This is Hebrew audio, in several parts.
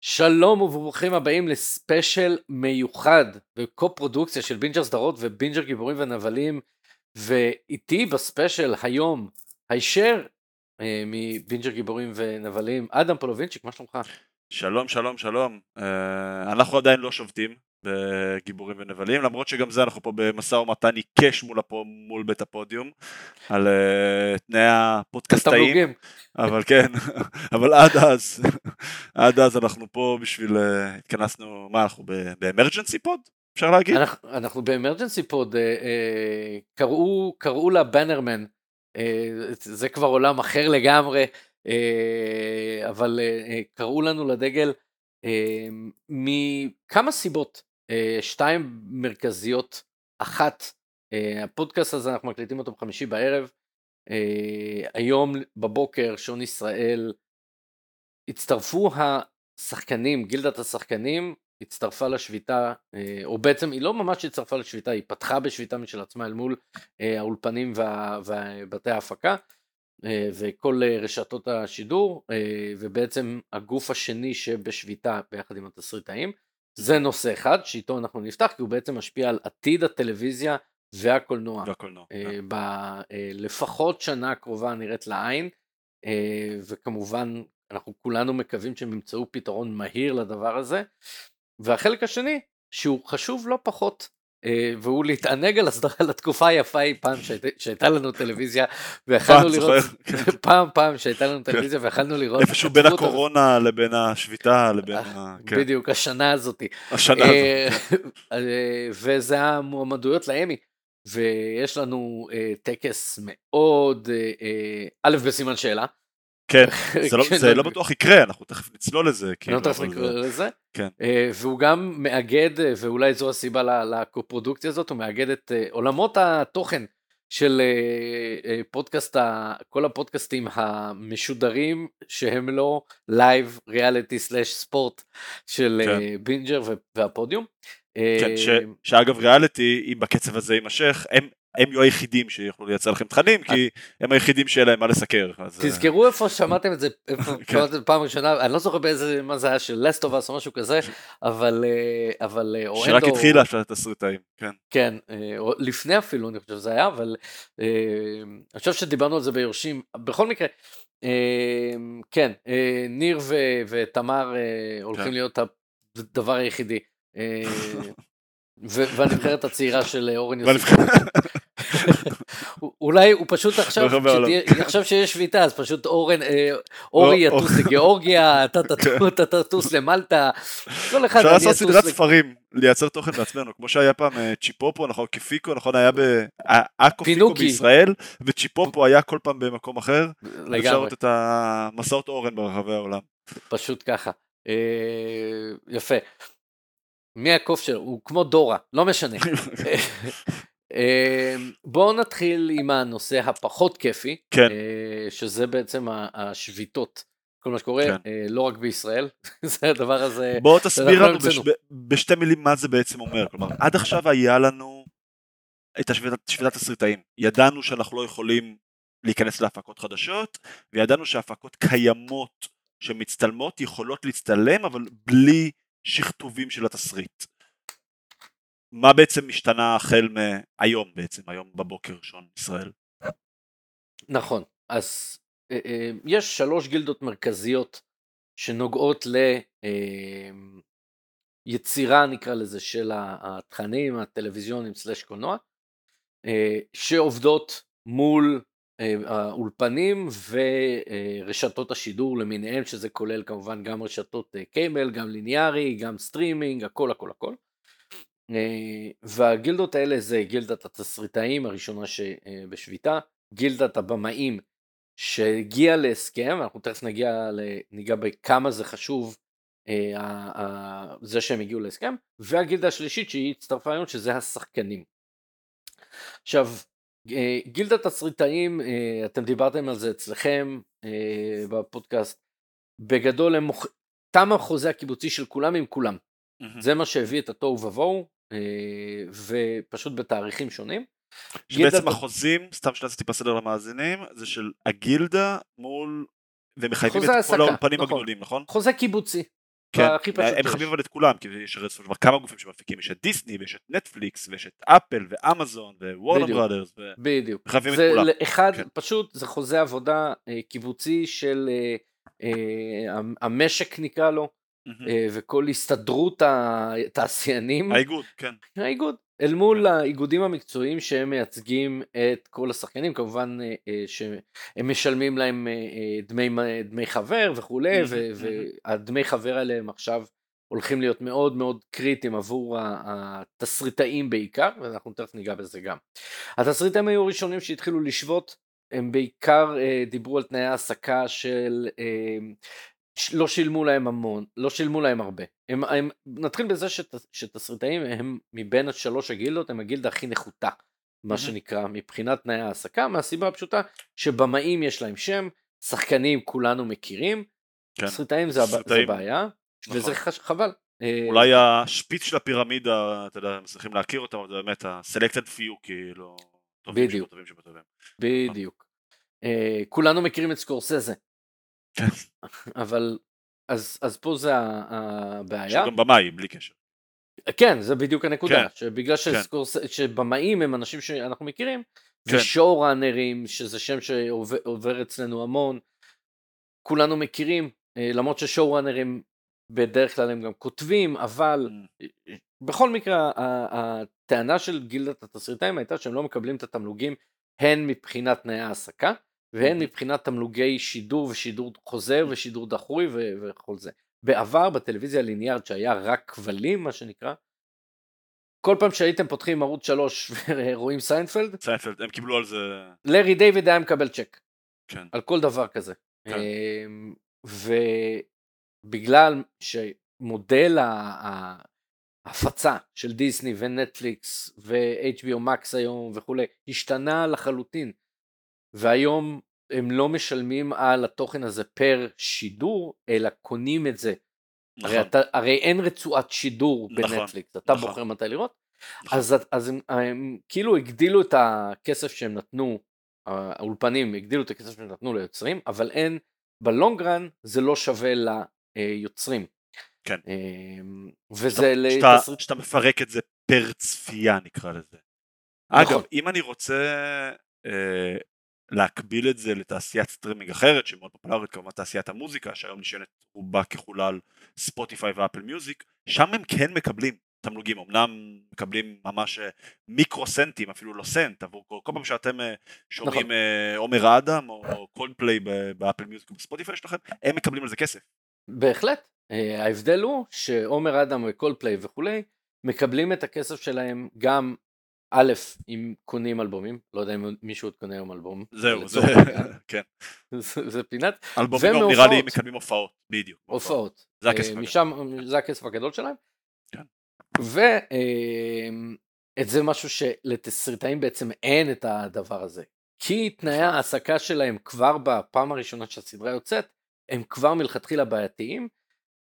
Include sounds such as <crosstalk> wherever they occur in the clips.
שלום וברוכים הבאים לספיישל מיוחד וקו-פרודוקציה של בינג'ר סדרות ובינג'ר גיבורים ונבלים ואיתי בספיישל היום הישר אה, מבינג'ר גיבורים ונבלים אדם פולובינצ'יק מה שלומך? שלום שלום שלום אה, אנחנו עדיין לא שובתים בגיבורים ונבלים למרות שגם זה אנחנו פה במשא ומתן עיקש מול, הפו, מול בית הפודיום על uh, תנאי הפודקאסטאים. אבל כן <laughs> אבל עד אז עד אז אנחנו פה בשביל uh, התכנסנו מה אנחנו באמרג'נסי פוד אפשר להגיד? אנחנו, אנחנו ב emergency pod uh, uh, קראו קראו ל bannermen. uh, זה כבר עולם אחר לגמרי uh, אבל uh, קראו לנו לדגל uh, מכמה סיבות שתיים מרכזיות, אחת, אה, הפודקאסט הזה אנחנו מקליטים אותו בחמישי בערב, אה, היום בבוקר שעון ישראל הצטרפו השחקנים, גילדת השחקנים הצטרפה לשביתה, או בעצם היא לא ממש הצטרפה לשביתה, היא פתחה בשביתה משל עצמה אל מול האולפנים וה, ובתי ההפקה וכל רשתות השידור, ובעצם הגוף השני שבשביתה ביחד עם התסריטאים. זה נושא אחד שאיתו אנחנו נפתח כי הוא בעצם משפיע על עתיד הטלוויזיה והקולנוע. והקולנוע. אה, כן. בלפחות אה, שנה הקרובה נראית לעין אה, וכמובן אנחנו כולנו מקווים שהם ימצאו פתרון מהיר לדבר הזה. והחלק השני שהוא חשוב לא פחות והוא להתענג על הסדרה לתקופה היפה היא פעם שהייתה לנו טלוויזיה ויכלנו לראות <laughs> פעם פעם שהייתה לנו. טלוויזיה ויכלנו לראות איפשהו בין הקורונה לבין השביתה לבין ה... כן. בדיוק השנה הזאתי. השנה אה, הזאת אה, וזה המועמדויות לאמי. ויש לנו טקס מאוד א' בסימן שאלה כן, <laughs> זה לא, זה לא בטוח יקרה, אנחנו תכף נצלול לזה. כאילו, לא תכף נצלול לזה. כן. אה, והוא גם מאגד, אה, ואולי זו הסיבה לקופרודוקציה הזאת, הוא מאגד את אה, עולמות התוכן של פודקאסט, כל הפודקאסטים המשודרים שהם לא live ריאליטי slash ספורט של כן. בינג'ר והפודיום. כן, ש, שאגב ריאליטי, אם בקצב הזה יימשך, הם הם יהיו היחידים שיוכלו לייצר לכם תכנים כי הם היחידים שיהיה להם מה לסקר. אז... אה, תזכרו איפה שמעתם את זה, איפה <laughs> כן. שמעתם את זה פעם ראשונה, אני לא זוכר באיזה, מה זה היה של לסטובס או משהו כזה, אבל... אה, אבל אה, שרק התחילה של התסריטאים, כן. כן, לפני אפילו אני חושב שזה היה, אבל אני חושב שדיברנו על זה ביורשים, בכל מקרה, כן, ניר ותמר הולכים כן. להיות הדבר היחידי. <laughs> והנבחרת הצעירה של אורן יוסף. <laughs> אולי הוא פשוט עכשיו, עכשיו שיש שביתה, אז פשוט אורן, אה, אורי יטוס לגיאורגיה, אתה כן. תטוס למלטה, כל אחד אפשר לעשות סדרת ספרים, לייצר תוכן בעצמנו, כמו שהיה פעם אה, צ'יפופו, נכון, כפיקו, נכון, היה באקו פיקו בישראל, וצ'יפופו היה כל פעם במקום אחר, אפשר לראות את המסעות אורן ברחבי העולם. פשוט ככה, אה, יפה. מי הקוף שלו? הוא כמו דורה, לא משנה. <laughs> אמ, בואו נתחיל עם הנושא הפחות כיפי, כן. אה, שזה בעצם השביתות. כל מה שקורה, כן. אה, לא רק בישראל, <laughs> זה הדבר הזה. בוא תסביר לנו בש, בשתי מילים מה זה בעצם אומר. כלומר, עד עכשיו היה לנו את שביתת תסריטאים. ידענו שאנחנו לא יכולים להיכנס להפקות חדשות, וידענו שהפקות קיימות שמצטלמות יכולות להצטלם, אבל בלי שכתובים של התסריט. מה בעצם השתנה החל מהיום בעצם, היום בבוקר שעון ישראל? נכון, אז אה, אה, יש שלוש גילדות מרכזיות שנוגעות ליצירה אה, נקרא לזה של התכנים הטלוויזיונים slash קולנוע, שעובדות מול האולפנים ורשתות השידור למיניהם, שזה כולל כמובן גם רשתות אה, cable, גם ליניארי, גם סטרימינג, הכל הכל הכל. אה, והגילדות האלה זה גילדת התסריטאים הראשונה שבשביתה, גילדת הבמאים שהגיע להסכם, אנחנו תכף נגיע, ניגע בכמה זה חשוב זה שהם הגיעו להסכם, והגילדה השלישית שהיא הצטרפה היום שזה השחקנים. עכשיו אה, גילדת התסריטאים, אה, אתם דיברתם על זה אצלכם אה, בפודקאסט, בגדול הם מוכ... תם החוזה הקיבוצי של כולם עם כולם. Mm-hmm. זה מה שהביא את התוהו ובוהו, אה, ופשוט בתאריכים שונים. שבעצם גילדה- החוזים, סתם שנעשה טיפה סדר למאזינים, זה של הגילדה מול... ומחייבים את כל האולפנים נכון. הגדולים, נכון? חוזה קיבוצי. כן, הם שיש. מחייבים אבל את כולם, כי יש הרי בסופו של דבר כמה גופים שמפיקים, יש את דיסני, ויש את נטפליקס, ויש את אפל, ואמזון, ווורנר בדיוק. בראדרס, ו... בדיוק. מחייבים את זה כולם. לאחד, כן. פשוט זה חוזה עבודה אה, קיבוצי של אה, אה, המ- המשק נקרא לו, מהמם. אה, וכל הסתדרות התעשיינים, האיגוד, כן. האיגוד, אל מול האיגודים המקצועיים שהם מייצגים את כל השחקנים, כמובן אה, אה, שהם משלמים להם דמי, דמי חבר וכולי, ו- מהמם. והדמי חבר האלה הם עכשיו הולכים להיות מאוד מאוד קריטיים עבור התסריטאים בעיקר, ואנחנו תכף ניגע בזה גם. התסריטאים היו הראשונים שהתחילו לשבות, הם בעיקר אה, דיברו על תנאי העסקה של אה, לא שילמו להם המון, לא שילמו להם הרבה. הם, הם, נתחיל בזה שת, שתסריטאים הם מבין השלוש הגילדות הם הגילדה הכי נחותה, מה. שנקרא, מבחינת תנאי העסקה, מהסיבה הפשוטה שבמאים יש להם שם, שחקנים כולנו מכירים, כן. תסריטאים זה, זה בעיה, נכון. וזה חש, חבל. אה, אולי השפיץ של הפירמידה, אתה יודע, הם צריכים להכיר אותם, אבל זה באמת ה-selected few, כאילו, טובים בדיוק. שבטובים שבטובים. בדיוק. אה, כולנו מכירים את סקורסזה. אבל אז, אז פה זה הבעיה. שהוא גם במאי, בלי קשר. כן, זה בדיוק הנקודה, כן, שבגלל שסקורס... שבמאים הם אנשים שאנחנו מכירים, כן. ושואו-ראנרים, שזה שם שעובר אצלנו המון, כולנו מכירים, אה, למרות ששואו-ראנרים בדרך כלל הם גם כותבים, אבל Mm. בכל מקרה הטענה של גילדת התסריטאים הייתה שהם לא מקבלים את התמלוגים הן מבחינת תנאי העסקה, והן. מבחינת תמלוגי שידור ושידור חוזר ושידור דחוי ו- וכל זה. בעבר בטלוויזיה הליניארית שהיה רק כבלים מה שנקרא, כל פעם שהייתם פותחים ערוץ 3 <laughs> ורואים סיינפלד, סיינפלד, הם קיבלו על זה, לארי דיוויד היה מקבל צ'ק כן. על כל דבר כזה. כן. אמ, ובגלל שמודל ההפצה של Disney ו Netflix ו-HBO Max היום וכולי השתנה לחלוטין והיום הם לא משלמים על התוכן הזה פר שידור אלא קונים את זה. הרי, נכון, אתה, הרי אין רצועת שידור נכון, בנטפליקס, אתה נכון. בוחר מתי לראות. נכון. אז, אז הם, הם כאילו הגדילו את הכסף שהם נתנו, האולפנים הגדילו את הכסף שהם נתנו ליוצרים, אבל אין, ב long run זה לא שווה ליוצרים. כן. אמ, וזה שאתה- לתסריט... שאתה מפרק את זה פר צפייה נקרא לזה. נכון. אגב, אם אני רוצה אה, להקביל את זה לתעשיית סטרימינג אחרת שמאוד פופולרית כמובן תעשיית המוזיקה שהיום נשענת רובה ככולה על ספוטיפיי ואפל מיוזיק שם הם כן מקבלים תמלוגים אמנם מקבלים ממש אה, מיקרו סנטים אפילו לא סנט עבור כל, כל פעם שאתם אה, שומעים נכון. אה, עומר אדם או קולדפליי באפל מיוזיק או בספוטיפיי שלכם הם מקבלים על זה כסף. בהחלט. ההבדל הוא שעומר אדם וקולדפליי וכולי מקבלים את הכסף שלהם גם א', אם קונים אלבומים, לא יודע אם מישהו עוד קונה היום אלבום. זהו זה. <laughs> כן זה פינת. אלבומים נראה לי. מקבלים הופעות בדיוק הופעות. זה הכסף אה, הגדול. משם, זה הכסף הגדול שלהם. כן. ואת זה משהו שלתסריטאים בעצם אין את הדבר הזה. כי תנאי ההעסקה שלהם כבר בפעם הראשונה שהסדרה יוצאת, הם כבר מלכתחילה בעייתיים.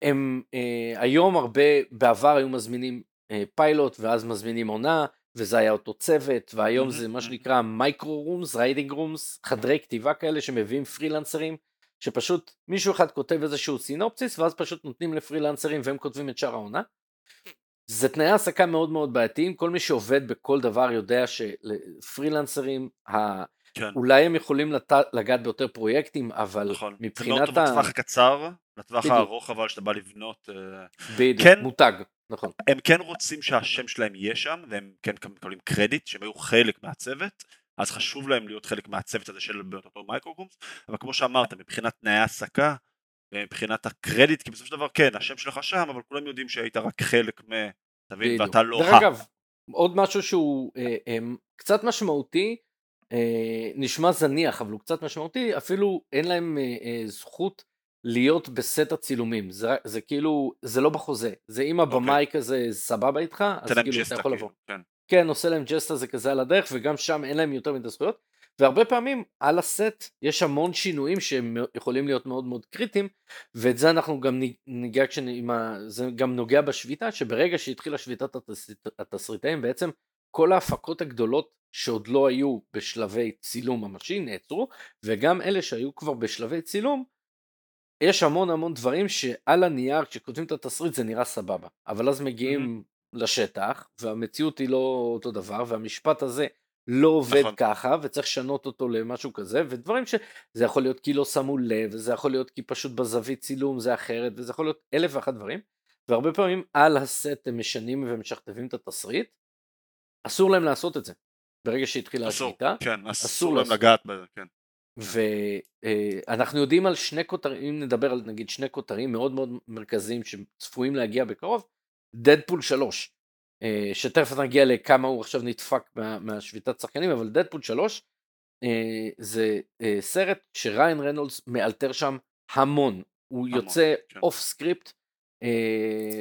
הם אה, היום הרבה, בעבר היו מזמינים אה, פיילוט ואז מזמינים עונה, וזה היה אותו צוות, והיום זה מה שנקרא micro rooms, writing rooms, חדרי כתיבה כאלה שמביאים פרילנסרים, שפשוט מישהו אחד כותב איזשהו סינופסיס, ואז פשוט נותנים לפרילנסרים והם כותבים את שאר העונה. זה תנאי העסקה מאוד מאוד בעייתיים, כל מי שעובד בכל דבר יודע שלפרילנסרים, ה... כן. אולי הם יכולים לת... לגעת ביותר פרויקטים, אבל נכון. זה מאוד מבחינת טוב ה... לטווח הקצר, לטווח. הארוך אבל שאתה בא לבנות, אה, בדיוק, כן. מותג, נכון. הם כן רוצים שהשם שלהם יהיה שם, והם כן מקבלים קרדיט, שהם היו חלק מהצוות, אז חשוב להם להיות חלק מהצוות הזה של אותו micro rooms, אבל כמו שאמרת, מבחינת תנאי העסקה, ומבחינת הקרדיט, כי בסופו של דבר כן, השם שלך שם, אבל כולם יודעים שהיית רק חלק מ... בדיוק. ואתה לא דרך. אגב, עוד משהו שהוא אה, אה, קצת משמעותי, נשמע זניח, אבל הוא קצת משמעותי, אפילו אין להם אה, אה, זכות להיות בסט הצילומים. זה, זה כאילו, זה לא בחוזה. זה אם הבמאי כזה סבבה איתך, אז כאילו אתה יכול כאילו, לבוא. כן. כן, עושה להם ג'סטה זה כזה על הדרך, וגם שם אין להם יותר מדי זכויות. והרבה פעמים על הסט יש המון שינויים שהם יכולים להיות מאוד מאוד קריטיים, ואת זה אנחנו גם ניגע כשנ... זה גם נוגע בשביתה, שברגע שהתחילה שביתת התסריטאים בעצם כל ההפקות הגדולות שעוד לא היו בשלבי צילום ממשי נעצרו, וגם אלה שהיו כבר בשלבי צילום, יש המון המון דברים שעל הנייר כשכותבים את התסריט זה נראה סבבה, אבל אז מגיעים mm-hmm. לשטח והמציאות היא לא אותו דבר והמשפט הזה לא עובד נכון. ככה וצריך לשנות אותו למשהו כזה ודברים שזה יכול להיות כי לא שמו לב וזה יכול להיות כי פשוט בזווית צילום זה אחרת וזה יכול להיות אלף ואחת דברים והרבה פעמים על הסט הם משנים ומשכתבים את התסריט אסור להם לעשות את זה ברגע שהתחילה השליטה כן, אסור, אסור להם לגעת בזה כן. ואנחנו יודעים על שני כותרים, אם נדבר על נגיד שני כותרים מאוד מאוד מרכזיים שצפויים להגיע בקרוב, דדפול 3, אה, שתכף נגיע לכמה הוא עכשיו נדפק מה, מהשביתת שחקנים, אבל דדפול 3 אה, זה אה, סרט שריין רנולדס מאלתר שם המון, הוא המון, יוצא כן. off script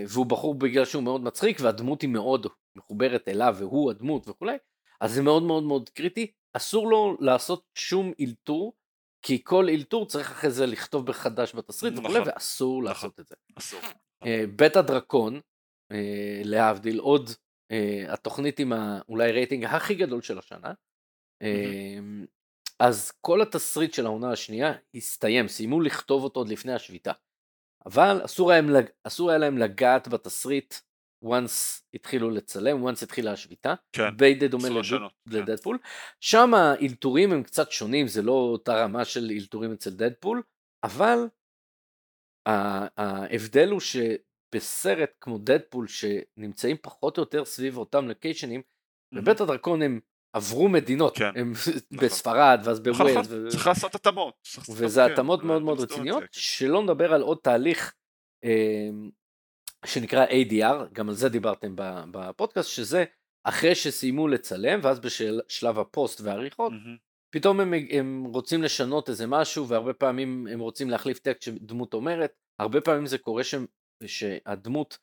והוא בחור בגלל שהוא מאוד מצחיק והדמות היא מאוד מחוברת אליו והוא הדמות וכולי, אז זה מאוד מאוד מאוד קריטי, אסור לו לעשות שום אלתור, כי כל אלתור צריך אחרי זה לכתוב מחדש בתסריט נכון, וכולי, ואסור נכון, לעשות את זה. אסור. Uh, בית הדרקון, uh, להבדיל, עוד uh, התוכנית עם אולי רייטינג הכי גדול של השנה, uh, אז כל התסריט של העונה השנייה הסתיים, סיימו לכתוב אותו עוד לפני השביתה. אבל אסור היה, אסור היה להם לגעת בתסריט once התחילו לצלם, once התחילה השביתה, כן, די דומה לדדפול, כן. שם האלתורים הם קצת שונים, זה לא אותה רמה של אלתורים אצל דדפול, אבל ההבדל הוא שבסרט כמו דדפול שנמצאים פחות או יותר סביב אותם לוקיישנים, mm-hmm. בבית הדרקון הם עברו מדינות, כן. הם נכון. בספרד ואז בווילס, נכון, ו... צריך לעשות התאמות, וזה התאמות כן, מאוד מאוד רציניות, כן. שלא נדבר על עוד תהליך אמ, שנקרא ADR, גם על זה דיברתם בפודקאסט, שזה אחרי שסיימו לצלם, ואז בשלב הפוסט והעריכות, mm-hmm. פתאום הם, הם רוצים לשנות איזה משהו, והרבה פעמים הם רוצים להחליף טקסט שדמות אומרת, הרבה פעמים זה קורה ש, שהדמות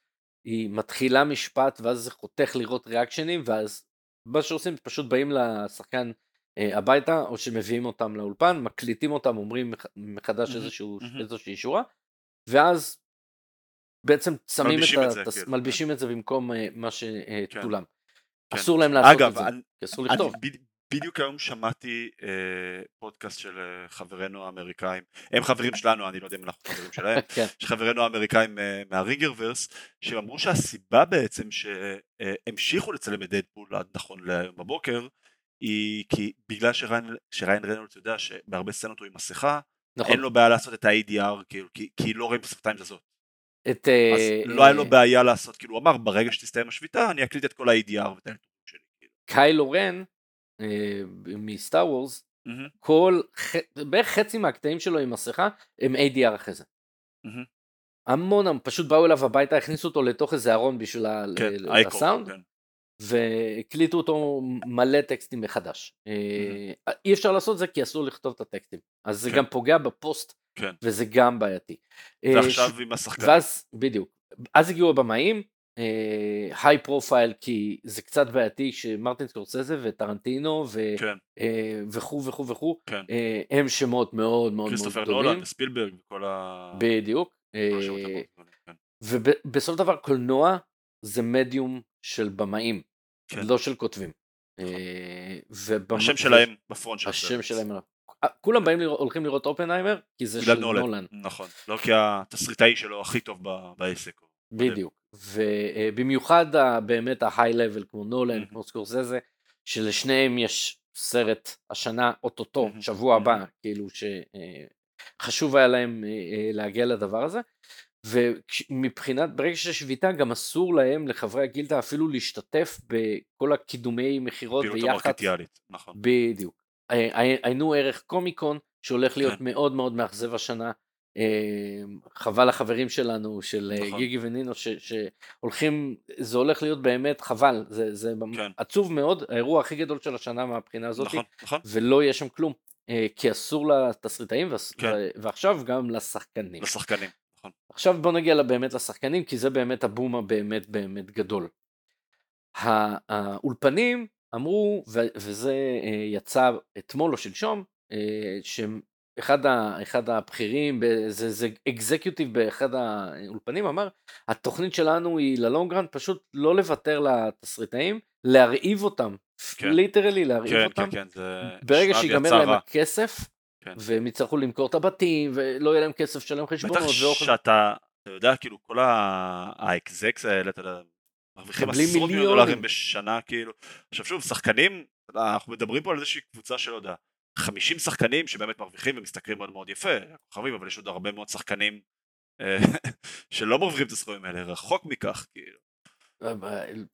היא מתחילה משפט, ואז זה חותך לראות ריאקשנים, ואז מה שעושים, פשוט באים לשחקן אה, הביתה, או שמביאים אותם לאולפן, מקליטים אותם, אומרים מחדש mm-hmm. איזשהו, mm-hmm. איזושהי שורה, ואז בעצם שמים את, את זה, כן. מלבישים את זה במקום uh, מה שתולם. כן. כן. אסור להם לעשות אגב, את זה, אני, אסור לכתוב. אני, בדיוק היום שמעתי אה, פודקאסט של אה, חברינו האמריקאים, הם חברים שלנו, אני לא יודע אם אנחנו חברים שלהם, <laughs> כן. חברינו האמריקאים אה, מהריגרברס, שהם אמרו שהסיבה בעצם שהמשיכו אה, לצלם את דדפול עד נכון להיום בבוקר, היא כי בגלל שריין, שריין רנולדס יודע שבהרבה סצנות הוא עם מסכה, נכון. אין לו בעיה לעשות את ה-ADR, כאילו, כי, כי לא רואים את השפתיים זזות. את... אז uh, לא היה לו בעיה לעשות, כאילו הוא אמר ברגע שתסתיים השביתה אני אקליט את כל ה-ADR ואת הנתונים שלי. כאילו. קיילו רן uh, מסטאר וורס. כל. בערך חצי מהקטעים שלו עם מסכה הם ADR אחרי זה. המון, פשוט באו אליו הביתה, הכניסו אותו לתוך איזה ארון בשביל כן, הסאונד. כן. והקליטו אותו מלא טקסטים מחדש. אי אפשר לעשות זה כי אסור לכתוב את הטקסטים. אז זה כן. גם פוגע בפוסט כן. וזה גם בעייתי. ועכשיו ש... עם השחקנים. ואז, בדיוק. אז הגיעו הבמאים, ה high uh, profile כי זה קצת בעייתי שמרטין סקורסזה וטרנטינו ו... כן. uh, וכו' וכו' וכו', כן. uh, הם שמות מאוד מאוד מאוד גדולים. כריסטופר נולן וספילברג וכל ה... בדיוק. Uh, ובסוף דבר קולנוע זה מדיום של במאים, כן. לא של כותבים. ובמ... השם שלהם ב front של השם שלהם כולם באים לראות, הולכים לראות אופנהיימר כי זה של נולן. נולן. נכון, לא כי התסריטאי שלו הכי טוב בעסק. בדיוק, ובמיוחד באמת ההיי לבל כמו נולן, כמו סקורסזה, שלשניהם יש סרט השנה אוטוטו, שבוע הבא, כאילו שחשוב היה להם אה, אה, להגיע לדבר הזה. ומבחינת, ברגע שיש שביתה גם אסור להם, לחברי הגילדה אפילו להשתתף בכל הקידומי מכירות ויחד. פעילות המרקטיאלית, נכון. בדיוק. היינו ערך קומיקון שהולך להיות כן. מאוד מאוד מאכזב השנה. אמ, חבל החברים שלנו של אה, נכון. גיגי ונינו ש, שהולכים זה הולך להיות באמת חבל זה, זה כן. עצוב מאוד האירוע הכי גדול של השנה מהבחינה הזאת נכון, נכון. ולא יהיה שם כלום אה, כי אסור לתסריטאים כן. ועכשיו גם לשחקנים. לשחקנים. נכון. עכשיו בוא נגיע באמת לשחקנים כי זה באמת הבום הבאמת באמת גדול. האולפנים אמרו, ו- וזה אה, יצא אתמול או שלשום, אה, שאחד ה- אחד הבכירים, זה, זה executive באחד האולפנים, אמר, התוכנית שלנו היא ל long run, פשוט לא לוותר לתסריטאים, להרעיב אותם, כן. literally להרעיב כן, אותם, כן, כן, זה... ברגע שיגמר להם רע. הכסף, כן. והם יצטרכו למכור את הבתים, ולא יהיה להם כסף לשלם חשבונות, בטח. שאתה, אתה יודע, כאילו, כל ה execs האלה, אתה יודע, מרוויחים עשרות מיליון. דולרים בשנה, כאילו. עכשיו שוב, שחקנים, אנחנו מדברים פה על איזושהי קבוצה של, לא יודע, 50 שחקנים שבאמת מרוויחים ומשתכרים מאוד מאוד יפה, כוכבים, אבל יש עוד הרבה מאוד שחקנים אה, <laughs> שלא מרוויחים את הסכומים האלה, רחוק מכך, כאילו.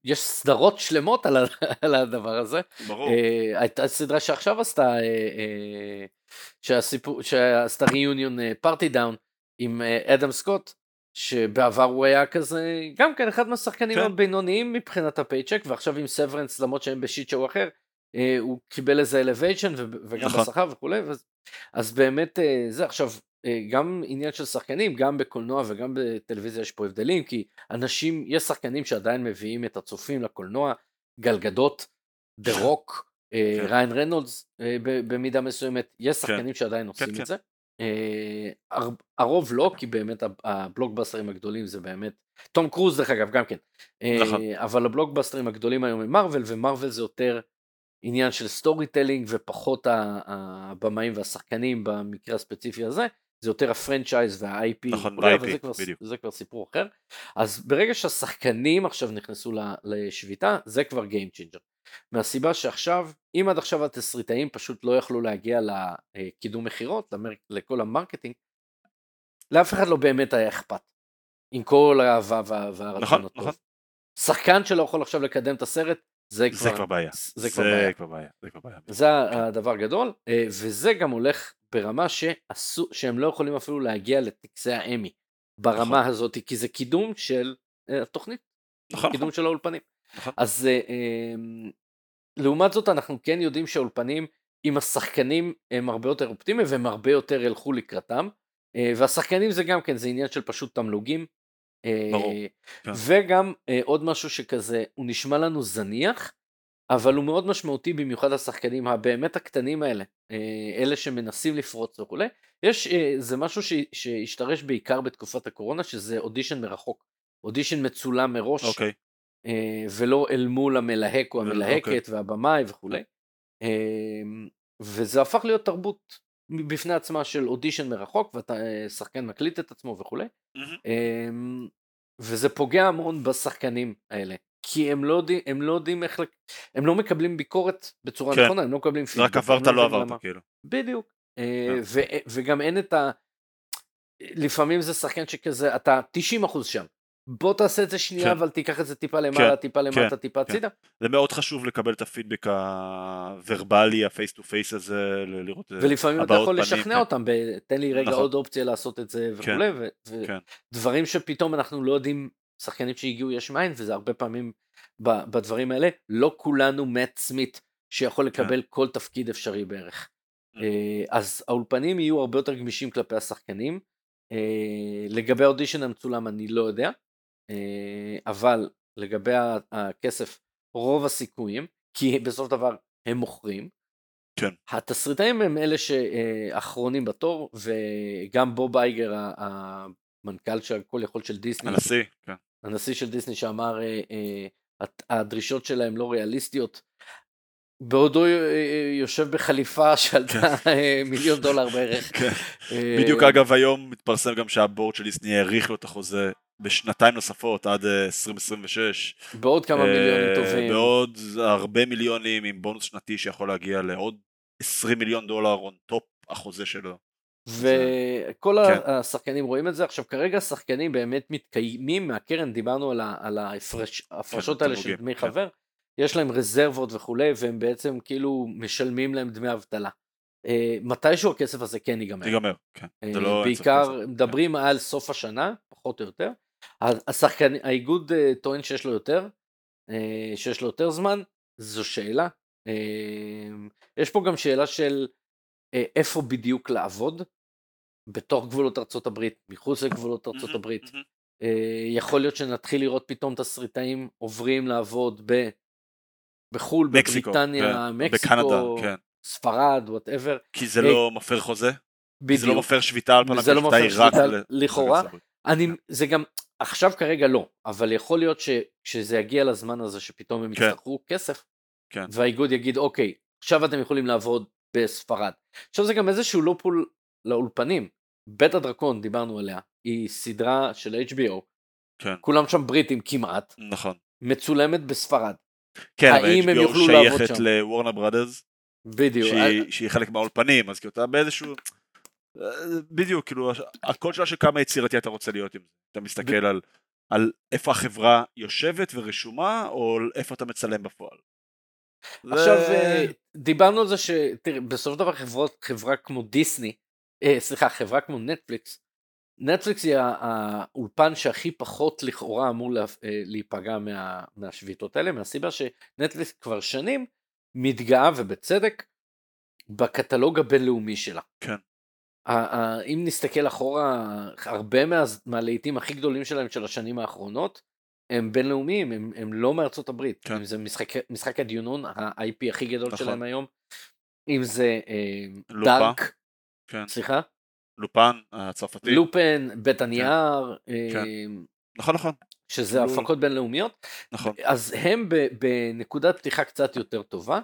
יש סדרות שלמות <laughs> על הדבר הזה. ברור. אה, הייתה סדרה שעכשיו עשתה, אה, אה, שהסיפור, שעשתה reunion פארטי דאון עם אה, אדם סקוט, שבעבר הוא היה כזה, גם כן אחד מהשחקנים כן. הבינוניים מבחינת ה paycheck, ועכשיו עם סוורנס למרות שהם ב shit show אחר, אה, הוא קיבל איזה elevation וגם נכון. בשכר וכולי, ואז- אז באמת אה, זה עכשיו. אה, גם עניין של שחקנים, גם בקולנוע וגם בטלוויזיה יש פה הבדלים, כי אנשים, יש שחקנים שעדיין מביאים את הצופים לקולנוע, גל גדות, דה רוק, אה, כן. ריין רנולדס אה, במידה מסוימת, יש שחקנים שעדיין עושים כן. את זה. אה, הר- הרוב לא, כי באמת הב- הבלוקבאסטרים הגדולים זה באמת, תום קרוז דרך אגב גם כן, אה, נכון. אבל הבלוקבאסטרים הגדולים היום הם מארוול, ומארוול זה יותר עניין של storytelling ופחות הבמאים והשחקנים במקרה הספציפי הזה, זה יותר ה franchise וה-IP, נכון, וכולי, אבל זה כבר. זה כבר סיפור אחר. אז ברגע שהשחקנים עכשיו נכנסו לשביתה, זה כבר Game Changer. מהסיבה שעכשיו, אם עד עכשיו התסריטאים פשוט לא יכלו להגיע לקידום מכירות, למר- לכל ה marketing, לאף אחד לא באמת היה אכפת. עם כל האהבה וה- והרצון נכון, הטוב. נכון. שחקן שלא יכול עכשיו לקדם את הסרט, זה כבר, זה כבר בעיה. זה כבר בעיה. זה כבר בעיה. זה כבר בעיה. זה הדבר הגדול, אה, וזה גם הולך ברמה שעשו, שהם לא יכולים אפילו להגיע לטקסי האמי ברמה נכון. הזאת, כי זה קידום של אה, התוכנית, נכון, קידום של האולפנים. נכון. אז אה, אה, לעומת זאת אנחנו כן יודעים שהאולפנים עם השחקנים הם הרבה יותר אופטימיים והם הרבה יותר ילכו לקראתם, אה, והשחקנים זה גם כן, זה עניין של פשוט תמלוגים. אה, ברור, כן. וגם אה, עוד משהו שכזה, הוא נשמע לנו זניח, אבל הוא מאוד משמעותי במיוחד השחקנים הבאמת הקטנים האלה, אה, אלה שמנסים לפרוץ וכולי. יש, אה, זה משהו ש- שהשתרש בעיקר בתקופת הקורונה, שזה אודישן מרחוק. אודישן מצולם מראש, אוקיי. אה, ולא אל מול המלהק או ולא- המלהקת אוקיי. והבמאי וכולי. אה, וזה הפך להיות תרבות בפני עצמה של אודישן מרחוק, ואתה אה, שחקן מקליט את עצמו וכולי. אמ, וזה פוגע המון בשחקנים האלה, כי הם לא יודעים, הם לא יודעים איך, הם לא מקבלים ביקורת בצורה כן. נכונה, הם לא מקבלים זה רק פידבק, עברת לא מבינים עברת למה. כאילו. בדיוק, אה, כן. ו- וגם אין את ה... לפעמים זה שחקן שכזה, אתה 90% שם, בוא תעשה את זה שנייה, כן. אבל תיקח את זה טיפה למעלה, טיפה למטה, טיפה כן. הצידה. זה מאוד חשוב לקבל את הפידבק ה verbal י, ה face to face הזה, לראות אה, ולפעמים אתה יכול פנים, לשכנע כן. אותם, תן לי רגע נכון. עוד אופציה לעשות את זה וכולי, כן. ודברים שפתאום אנחנו לא יודעים, שחקנים שהגיעו יש מאין, וזה הרבה פעמים בדברים האלה, לא כולנו מאט סמית שיכול כן. לקבל כל תפקיד אפשרי בערך. Mm. אה, אז האולפנים יהיו הרבה יותר גמישים כלפי השחקנים. אה, לגבי האודישן המצולם אני לא יודע, אבל לגבי הכסף, רוב הסיכויים, <laughs> כי בסוף דבר הם מוכרים. כן. התסריטאים הם אלה שאחרונים בתור, וגם בוב אייגר, המנכ"ל של כל יכול של דיסני, הנשיא, כן. הנשיא של דיסני שאמר אה, אה, הדרישות שלהם לא ריאליסטיות, בעודו אה, אה, יושב בחליפה <laughs> שעלתה אה, מיליון דולר בערך. <laughs> כן. אה, בדיוק אגב היום מתפרסם גם שה board של דיסני האריך לו את החוזה בשנתיים נוספות עד אה, 2026. בעוד כמה אה, מיליונים טובים. בעוד הרבה מיליונים עם בונוס שנתי שיכול להגיע לעוד 20 מיליון דולר on top החוזה שלו. וכל כן. השחקנים רואים את זה. עכשיו כרגע השחקנים באמת מתקיימים מהקרן, דיברנו על ה- על ההפרש- ההפרשות האלה של דמי כן. חבר, יש להם רזרבות וכולי, והם בעצם כאילו משלמים להם דמי אבטלה. אה, מתישהו הכסף הזה כן ייגמר. ייגמר, כן. אה, זה לא... בעיקר בזה. מדברים על סוף השנה, פחות או יותר. השחקן, האיגוד אה, טוען שיש לו יותר, אה, שיש לו יותר זמן, זו שאלה. אה, יש פה גם שאלה של איפה בדיוק לעבוד, בתוך גבולות ארצות הברית, מחוץ לגבולות ארצות הברית. יכול להיות שנתחיל לראות פתאום תסריטאים עוברים לעבוד בחו"ל, מקסיקו, בבריטניה, מקסיקו, בקנדה, כן. ספרד, whatever. כי זה לא מפר חוזה? כי זה לא בדיוק. מפר שביתה על פניו, וזה לא מפר רק שביתה ל- לכאורה. אני, כן. זה גם, עכשיו כרגע לא, אבל יכול להיות שכשזה יגיע לזמן הזה שפתאום הם כן. יצטרכו כסף, כן. והאיגוד יגיד אוקיי, עכשיו אתם יכולים לעבוד בספרד. עכשיו זה גם איזשהו loophole לאולפנים. בית הדרקון, דיברנו עליה, היא סדרה של HBO, כן, כולם שם בריטים כמעט, נכון. מצולמת בספרד. כן, האם הם יוכלו לעבוד שייכת שם? לוורנר ברודרס, בדיוק. שהיא שהיא חלק מהאולפנים, אז כאילו אתה באיזשהו... בדיוק, כאילו, הכל שאלה של כמה יצירתי אתה רוצה להיות זה. אתה מסתכל על, על איפה החברה יושבת ורשומה, או איפה אתה מצלם בפועל. עכשיו, אה, דיברנו על זה שתראה, בסופו של דבר חברות, חברה כמו דיסני, אה, סליחה, חברה כמו נטפליקס, נטפליקס היא האולפן שהכי פחות לכאורה אמור לה, אה, להיפגע מה, מהשביתות האלה, מהסיבה שנטפליקס כבר שנים מתגאה ובצדק בקטלוג הבינלאומי שלה. כן. אם נסתכל אחורה, הרבה מה, מהלהיטים הכי גדולים שלהם של השנים האחרונות, הם בינלאומיים, הם, הם לא מארצות הברית. כן. אם זה משחק, משחק הדיונון, ה-IP הכי גדול נכון. שלהם היום, אם זה אה, לופה. דארק, כן. סליחה, לופן, הצרפתי. לופן, בית הנייר, אה, כן. נכון, נכון, שזה לול. הפקות בינלאומיות, נכון. אז הם ב- בנקודת פתיחה קצת יותר טובה.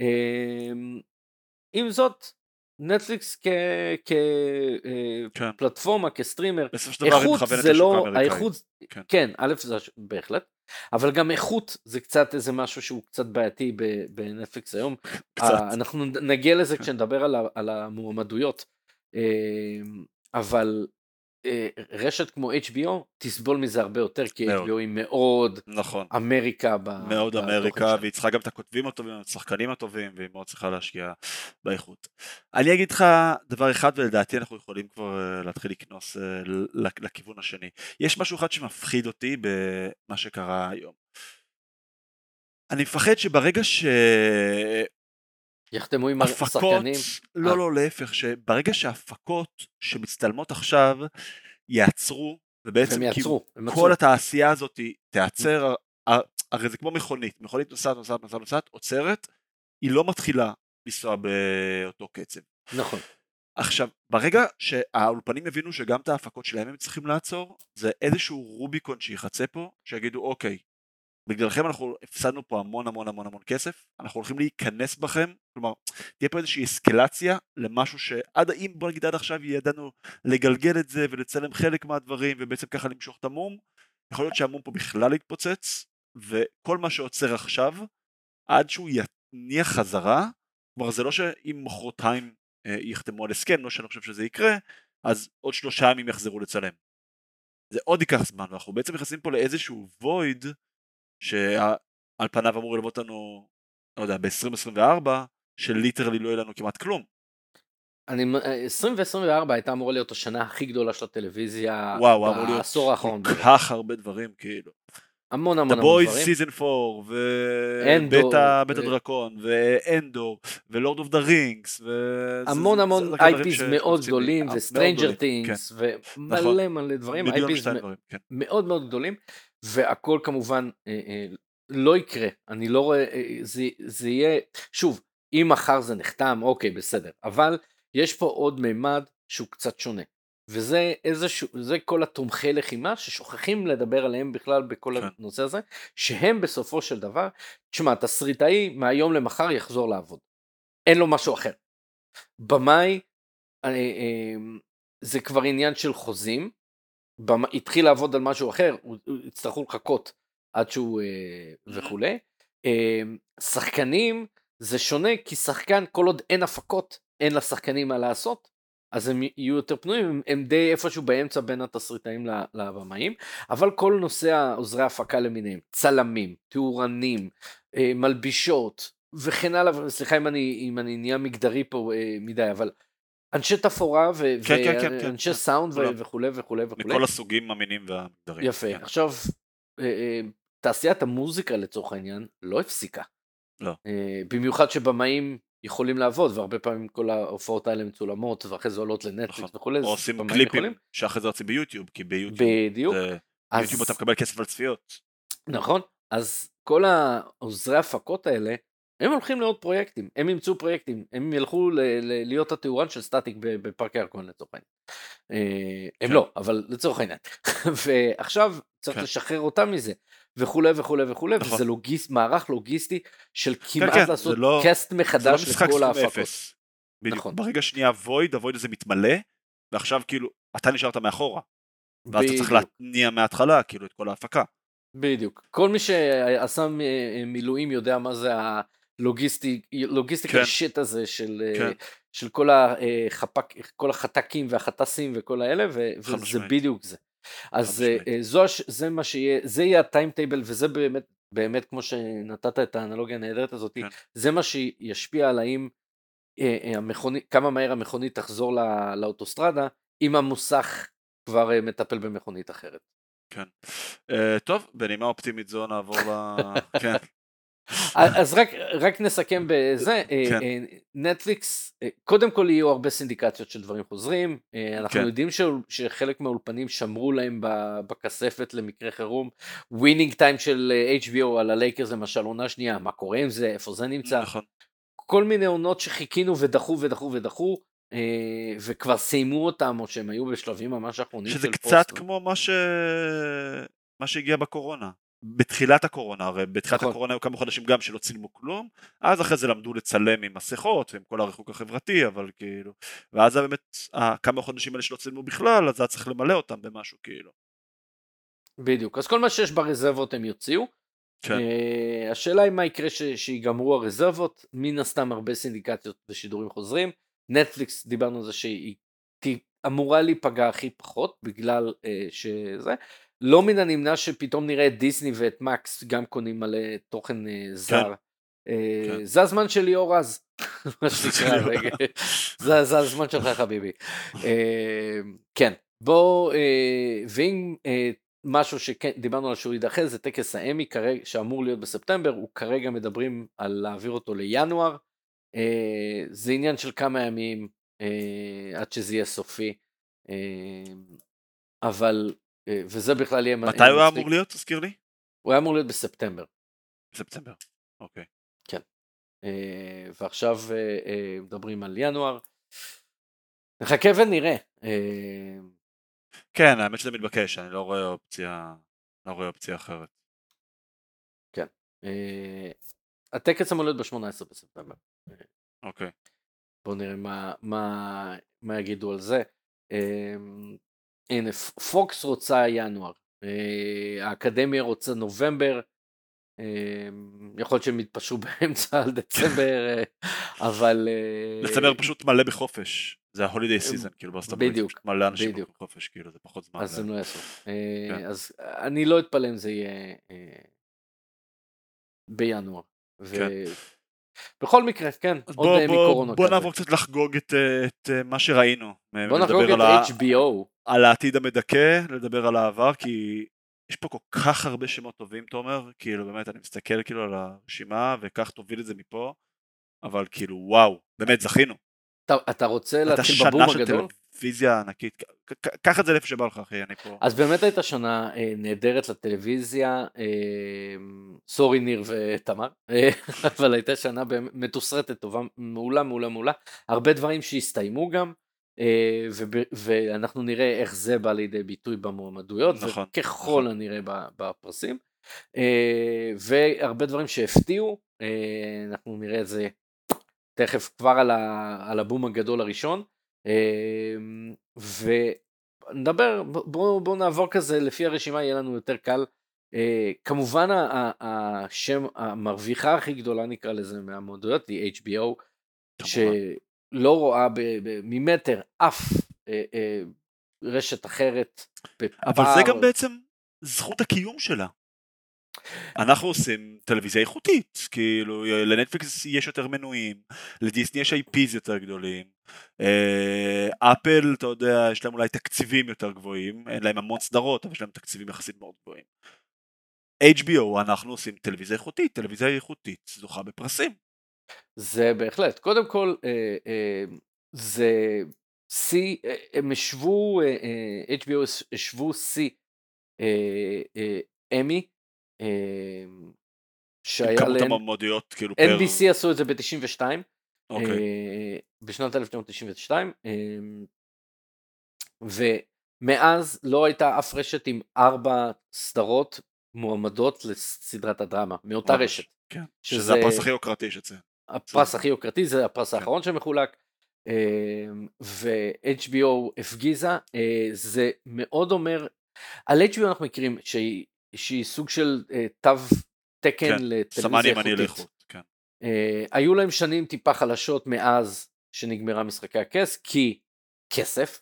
אה, עם זאת, נטפליקס כן. כפלטפורמה, כסטרימר, בסופו של דבר היא איכות זה לא. האיכות, כן. כן, א' זה בהחלט, אבל גם איכות זה קצת איזה משהו שהוא קצת בעייתי בנטפליקס היום. <laughs> קצת. אה, אנחנו נגיע לזה כן. כשנדבר על, על המועמדויות, אה, אבל אה, רשת כמו HBO תסבול מזה הרבה יותר, כי מאוד. HBO היא מאוד נכון. אמריקה ב- מאוד אמריקה. והיא צריכה גם את הכותבים הטובים, את השחקנים הטובים, והיא מאוד צריכה להשקיע באיכות. אני אגיד לך דבר אחד, ולדעתי אנחנו יכולים כבר אה, להתחיל לקנוס אה, לכיוון השני. יש משהו אחד שמפחיד אותי במה שקרה היום. אני מפחד שברגע יחתמו עם השחקנים, לא. לא להפך, שברגע שהפקות שמצטלמות עכשיו יעצרו, ובעצם כאילו כל. התעשייה הזאת תיעצר, הר- הרי זה כמו מכונית, מכונית נוסעת נוסעת נוסעת נוסעת, עוצרת, היא לא מתחילה לנסוע באותו קצב. נכון, עכשיו, ברגע שהאולפנים הבינו שגם את ההפקות שלהם הם צריכים לעצור, זה איזשהו רוביקון שיחצה פה, שיגידו אוקיי, בגללכם אנחנו הפסדנו פה המון המון המון המון כסף, אנחנו הולכים להיכנס בכם, כלומר, תהיה פה איזושהי אסקלציה למשהו שעד, אם בוא נגיד עד עכשיו ידענו לגלגל את זה ולצלם חלק מהדברים ובעצם ככה למשוך את המום, יכול להיות שהמום פה בכלל יתפוצץ, וכל מה שעוצר עכשיו, עד שהוא יניע חזרה, כלומר זה לא שאם מחרתיים אה, יחתמו על הסכם, לא שאני חושב שזה יקרה, אז עוד שלושה ימים יחזרו לצלם. זה עוד ייקח זמן, ואנחנו בעצם נכנסים פה לאיזשהו void שעל פניו אמור ללוות לנו, לא יודע, ב-2024, ש literally לא יהיה לנו כמעט כלום. אני, 20 ו-24 הייתה אמורה להיות השנה הכי גדולה של הטלוויזיה וואו, אמור להיות בעשור האחרון. כל כך הרבה דברים, כאילו. המון The המון המון Boys דברים. season 4, אנדור, ובית בית ו- הדרקון, ואנדור, ו Lord of the Rings, המון המון IPs מאוד גדולים, ו Stranger Things, ומלא. מלא דברים, IPs כן. מאוד מאוד גדולים, והכל כמובן אה, אה, לא יקרה, אני לא רואה, אה, זה, זה יהיה, שוב, אם מחר זה נחתם, אוקיי, בסדר, אבל יש פה עוד מימד שהוא קצת שונה, וזה איזשהו, זה כל התומכי לחימה ששוכחים לדבר עליהם בכלל בכל כן. הנושא הזה, שהם בסופו של דבר, תשמע, תסריטאי מהיום למחר יחזור לעבוד, אין לו משהו אחר. במאי, זה כבר עניין של חוזים, התחיל לעבוד על משהו אחר, הוא- הוא- יצטרכו לחכות עד שהוא אה, וכולי. אה, שחקנים זה שונה כי שחקן כל עוד אין הפקות אין לשחקנים מה לעשות אז הם יהיו יותר פנויים הם, די איפשהו באמצע בין התסריטאים לבמאים אבל כל נושא העוזרי הפקה למיניהם צלמים תאורנים אה, מלבישות וכן הלאה סליחה אם אני אם אני נהיה מגדרי פה אה, מדי אבל אנשי תפאורה ו- כן, כן, כן, ואנשי. סאונד. וכולי וכולי וכולי מכל הסוגים, המינים והמגדרים. יפה. עכשיו אה, אה, תעשיית המוזיקה לצורך העניין לא הפסיקה. לא. אה, במיוחד שבמאים יכולים לעבוד והרבה פעמים כל ההופעות האלה מצולמות ואחרי זה עולות לנטפליקס נכון. וכולי. או עושים קליפים. שאחרי זה רצים ביוטיוב, כי ביוטיוב בדיוק. ביוטיוב אתה מקבל כסף על צפיות. נכון אז כל העוזרי הפקות האלה, הם הולכים לעוד פרויקטים, הם ימצאו פרויקטים, הם ילכו ל- ל- להיות התאורן של סטטיק בפארק הירקון לצורך העניין. אה, הם כן. לא, אבל לצורך העניין. <laughs> ועכשיו צריך כן. לשחרר אותם מזה, וכולי וכולי וכולי, נכון. וזה לוגיס, מערך לוגיסטי של כן, כמעט לעשות לא- קאסט לא מחדש משחק לכל ההפקות. בדיוק. נכון. ברגע שנייה וויד, הוויד הזה מתמלא, ועכשיו כאילו, אתה נשארת מאחורה. ואז אתה צריך. להתניע מההתחלה, כאילו, את כל ההפקה. בדיוק. כל מי שעשה אה, מילואים יודע מה זה הלוגיסטי, לוגיסטיקה כן. שיט הזה של, אה, כן. של כל, החפק, כל החתקים והחטסים וכל האלה, וזה. בדיוק זה. אז. אה, זו, זה מה שיהיה, זה יהיה הטיימטייבל, וזה באמת, באמת כמו שנתת את האנלוגיה הנהדרת הזאת, כן. זה מה שישפיע על האם אה, אה, המכונית, כמה מהר המכונית תחזור לא, לאוטוסטרדה, אם המוסך כבר אה, מטפל במכונית אחרת. כן. אה, טוב, בנימה אופטימית זו נעבור ל... כן. אז רק, רק נסכם בזה, אה, כן. אה, נטפליקס, אה, קודם כל יהיו הרבה סינדיקציות של דברים חוזרים, אה, אנחנו כן. יודעים שחלק מהאולפנים שמרו להם בכספת למקרה חירום, Winning Time של אה, HBO על הלייקרס למשל, עונה שנייה, מה קורה עם זה, איפה זה נמצא, נכון. כל מיני עונות שחיכינו ודחו ודחו ודחו, אה, וכבר סיימו אותם, או שהם היו בשלבים ממש אחרונים של שזה פוסט. קצת כמו מה ש... מה שהגיע בקורונה. בתחילת הקורונה, הרי בתחילת נכון. הקורונה היו כמה חודשים גם שלא צילמו כלום, אז אחרי זה למדו לצלם עם מסכות ועם כל הריחוק החברתי, אבל כאילו, ואז באמת, ה- כמה חודשים האלה שלא צילמו בכלל, אז היה צריך למלא אותם במשהו כאילו. בדיוק, אז כל מה שיש ברזרבות הם יוציאו. כן, Uh, השאלה היא מה יקרה ש- שיגמרו הרזרבות, מן הסתם הרבה סינדיקציות ושידורים חוזרים. נטפליקס דיברנו על זה שהיא אמורה להיפגע הכי פחות בגלל uh, שזה. לא מן הנמנע שפתאום נראה את דיסני ואת מקס גם קונים מלא תוכן uh, זר. אה, כן. זה הזמן של ליאור רז, <laughs> מה שנקרא, רגע. זה הזמן שלך חביבי. אה, כן, בוא, אה, ואם אה, משהו שדיברנו על שהוא יידחה זה טקס האמי כרגע, שאמור להיות בספטמבר, הוא כרגע מדברים על להעביר אותו לינואר, אה, זה עניין של כמה ימים אה, עד שזה יהיה סופי, אה, אבל, אה, וזה בכלל יהיה מתי הוא היה. אמור להיות? תזכיר לי? הוא היה אמור להיות בספטמבר. בספטמבר. אוקיי. אה, ועכשיו אה, אה, מדברים על ינואר. נחכה ונראה. אה, כן, האמת שזה מתבקש, אני לא רואה אופציה, לא רואה אופציה אחרת. אה, הטקס אמור להיות ב-18 בספטמבר. אוקיי. בואו נראה מה, מה, מה יגידו על זה. הנה, פוקס רוצה ינואר, אה, האקדמיה רוצה נובמבר, אה, יכול להיות שהם יתפשרו <laughs> באמצע על דצמבר, אה, אבל... דצמבר פשוט מלא בחופש, זה ה holiday season, כאילו בארצות הברית, בדיוק, מלא אנשים. בחופש, כאילו זה פחות זמן. אז הם לא יעשו. כן. אז אני לא אתפלא אם זה יהיה בינואר. כן. בכל מקרה, כן, עוד בוא, אה, בוא, מקורונה בוא כזה. נעבור קצת לחגוג את, אה, את אה, מה שראינו. בוא נחגוג את על ה- HBO. על העתיד המדכא, לדבר על העבר, כי יש פה כל כך הרבה שמות טובים, תומר, כאילו באמת, אני מסתכל כאילו על הרשימה, וכך תוביל את זה מפה, אבל כאילו וואו, באמת זכינו. אתה, אתה רוצה להתחיל בבום הגדול? טלוויזיה ענקית, קח את זה לאיפה שבא לך אחי, אני פה. אז באמת הייתה שנה אה, נהדרת לטלוויזיה, אה, סורי ניר ותמר, אה, <laughs> אבל הייתה שנה מתוסרטת טובה, מעולה, מעולה, מעולה. הרבה דברים שהסתיימו גם, ואנחנו נראה איך זה בא לידי ביטוי במועמדויות, נכון, וככל נכון. הנראה בפרסים. והרבה דברים שהפתיעו, אנחנו נראה את זה תכף כבר על, ה, על הבום הגדול הראשון. אה, ונדבר, בואו בוא נעבור כזה, לפי הרשימה יהיה לנו יותר קל. אה, כמובן השם, המרוויחה הכי גדולה נקרא לזה מהמועדויות היא HBO. שלא רואה ממטר אף אה, אה, רשת אחרת. אבל זה. גם בעצם זכות הקיום שלה. אנחנו עושים טלוויזיה איכותית, כאילו לנטפליקס יש יותר מנויים, לדיסני יש IPs יותר גדולים, אה, אפל אתה יודע יש להם אולי תקציבים יותר גבוהים, אין להם המון סדרות אבל יש להם תקציבים יחסית מאוד גבוהים. HBO אנחנו עושים טלוויזיה איכותית, טלוויזיה איכותית זוכה בפרסים. זה בהחלט. קודם כל, אה, אה, זה שיא, הם השוו, HBO השוו שיא אמי שהיה כמות המועמדויות כאילו פר... NBC עשו את זה ב-92, אוקיי. בשנת 1992, ומאז לא הייתה אף רשת עם ארבע סדרות מועמדות לסדרת הדרמה, מאותה רשת. כן, שזה, שזה הפרס הכי יוקרתי שציין. הפרס הכי יוקרתי, זה הפרס כן. האחרון שמחולק. ו-HBO הפגיזה, אה, זה מאוד אומר, על HBO אנחנו מכירים שהיא, שהיא סוג של אה, תו תקן כן, לטלוויזיה איכותית. כן. Uh, היו להם שנים טיפה חלשות מאז שנגמרה משחקי הכס, כי כסף,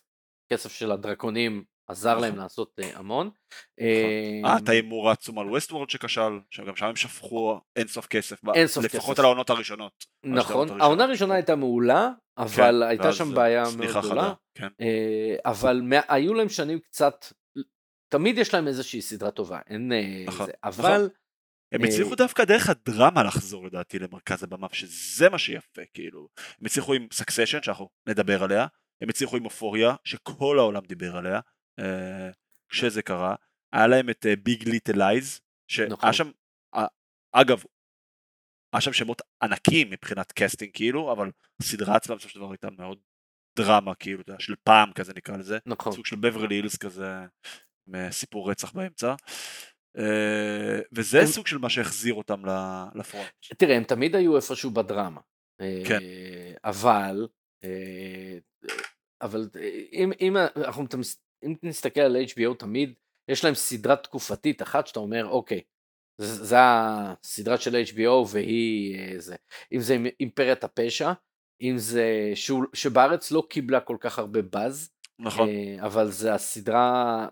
כסף של הדרקונים עזר נכון. להם לעשות uh, המון. נכון. אה, את ההימור העצום על ווסטוורד שכשל, שגם שם הם שפכו אינסוף כסף, אינסוף לפחות כסף. על העונות הראשונות. נכון, העונה הראשונה. הייתה מעולה, אבל כן, הייתה שם בעיה מאוד גדולה. כן. אבל היו להם שנים קצת, תמיד יש להם איזושהי סדרה טובה, אין נכון, זה, אבל... נכון. הם הצליחו דווקא דרך הדרמה לחזור לדעתי למרכז הבמה, שזה מה שיפה, כאילו. הם הצליחו עם סקסשן, שאנחנו נדבר עליה, הם הצליחו עם אופוריה, שכל העולם דיבר עליה, אה, כשזה קרה. היה להם את Big Little Lies, שהיה. שם, אגב, היה שם שמות ענקים מבחינת קסטינג כאילו, אבל הסדרה עצמה בסופו של דבר הייתה מאוד דרמה כאילו, של פעם כזה נקרא לזה, נכון. סוג של בברלי הילס כזה, סיפור רצח באמצע. אה, וזה הם... סוג של מה שהחזיר אותם לפרונט. תראה, הם תמיד היו איפשהו בדרמה. כן. אה, אבל, אה, אבל אם, אם, אנחנו, אם נסתכל על HBO תמיד, יש להם סדרה תקופתית אחת שאתה אומר, אוקיי, זה הסדרה של HBO והיא זה. אם זה אימפריית הפשע, אם זה, שהוא, שבארץ לא קיבלה כל כך הרבה באז, נכון. אבל זה הסדרה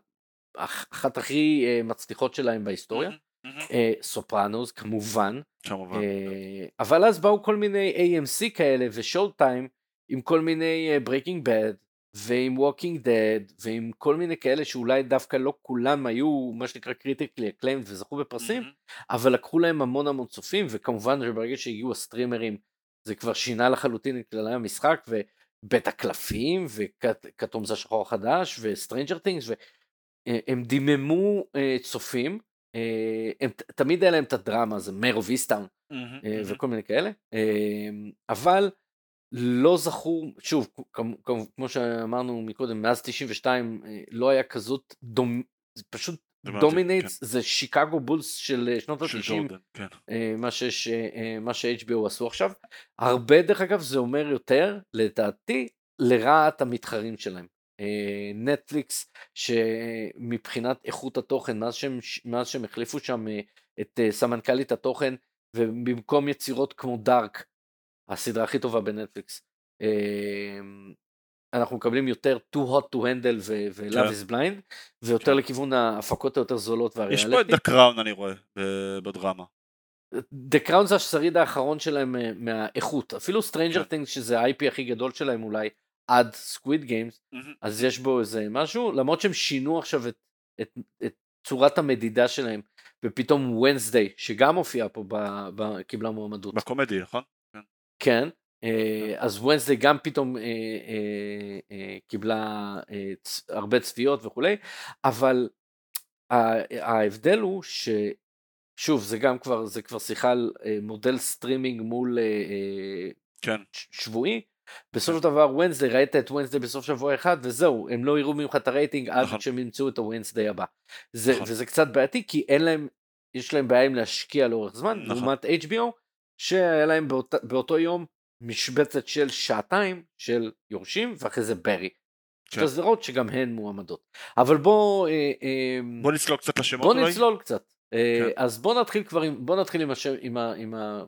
אחת הכי uh, מצליחות שלהם בהיסטוריה. סופרנוס uh, כמובן. כמובן. Uh, אבל אז באו כל מיני AMC כאלה ושואו טיים עם כל מיני Breaking Bad ועם Walking Dead ועם כל מיני כאלה שאולי דווקא לא כולם היו מה שנקרא critically acclaimed וזכו בפרסים. אבל לקחו להם המון המון צופים וכמובן שברגע שהגיעו ה streamers זה כבר שינה לחלוטין את כללי המשחק ובית הקלפים וכתום זה השחור החדש ו Stranger Things אה, הם דיממו אה, צופים, אה, הם תמיד היה להם את הדרמה, זה Mare of Easttown וכל מיני כאלה, אבל לא זכו, שוב, כמו שאמרנו מקודם, מאז 92 לא היה כזאת דומ... פשוט דומינטס כן. זה שיקגו בולס של שנות ה-90, כן. מה, מה ש-HBO עשו עכשיו. הרבה דרך אגב זה אומר יותר, לדעתי, לרעת המתחרים שלהם. נטפליקס שמבחינת איכות התוכן מאז שהם, מאז שהם החליפו שם אה, את אה, סמנכ"לית התוכן ובמקום יצירות כמו Dark הסדרה הכי טובה בנטפליקס אמ, אנחנו מקבלים יותר too hot to handle ו-love כן. is blind ויותר כן. לכיוון ההפקות היותר זולות והריאליטי. יש פה את The Crown אני רואה בדרמה. The Crown זה השריד האחרון שלהם אה, מהאיכות אפילו Stranger כן. Things שזה ה-IP הכי גדול שלהם אולי עד Squid Games, mm-hmm. אז יש בו איזה משהו, למרות שהם שינו עכשיו את, את, את צורת המדידה שלהם, ופתאום Wednesday, שגם הופיע פה, ב, ב, קיבלה מועמדות. ב comedy, נכון? כן. כן, אה, אז Wednesday גם פתאום אה, אה, אה, קיבלה אה, צ, הרבה צפיות וכולי, אבל ההבדל הוא ש... שוב, זה גם כבר, זה כבר שיחה על אה, מודל סטרימינג מול כן. שבועי, בסופו של דבר Wednesday ראית את Wednesday בסוף שבוע אחד וזהו הם לא יראו ממך את הרייטינג עד נכון. שהם ימצאו את ה Wednesday הבא. זה, נכון. וזה קצת בעייתי כי אין להם יש להם בעיה עם להשקיע לאורך זמן נכון. לעומת HBO שהיה להם באות, באותו יום משבצת של שעתיים של יורשים ואחרי זה ברי. שתי כן. סדרות שגם הן מועמדות. אבל בוא אה, אה, בוא נצלול קצת לשמות בוא נצלול קצת. אה, כן. אז בוא נתחיל כבר עם בוא נתחיל עם השם עם, ה, עם ה...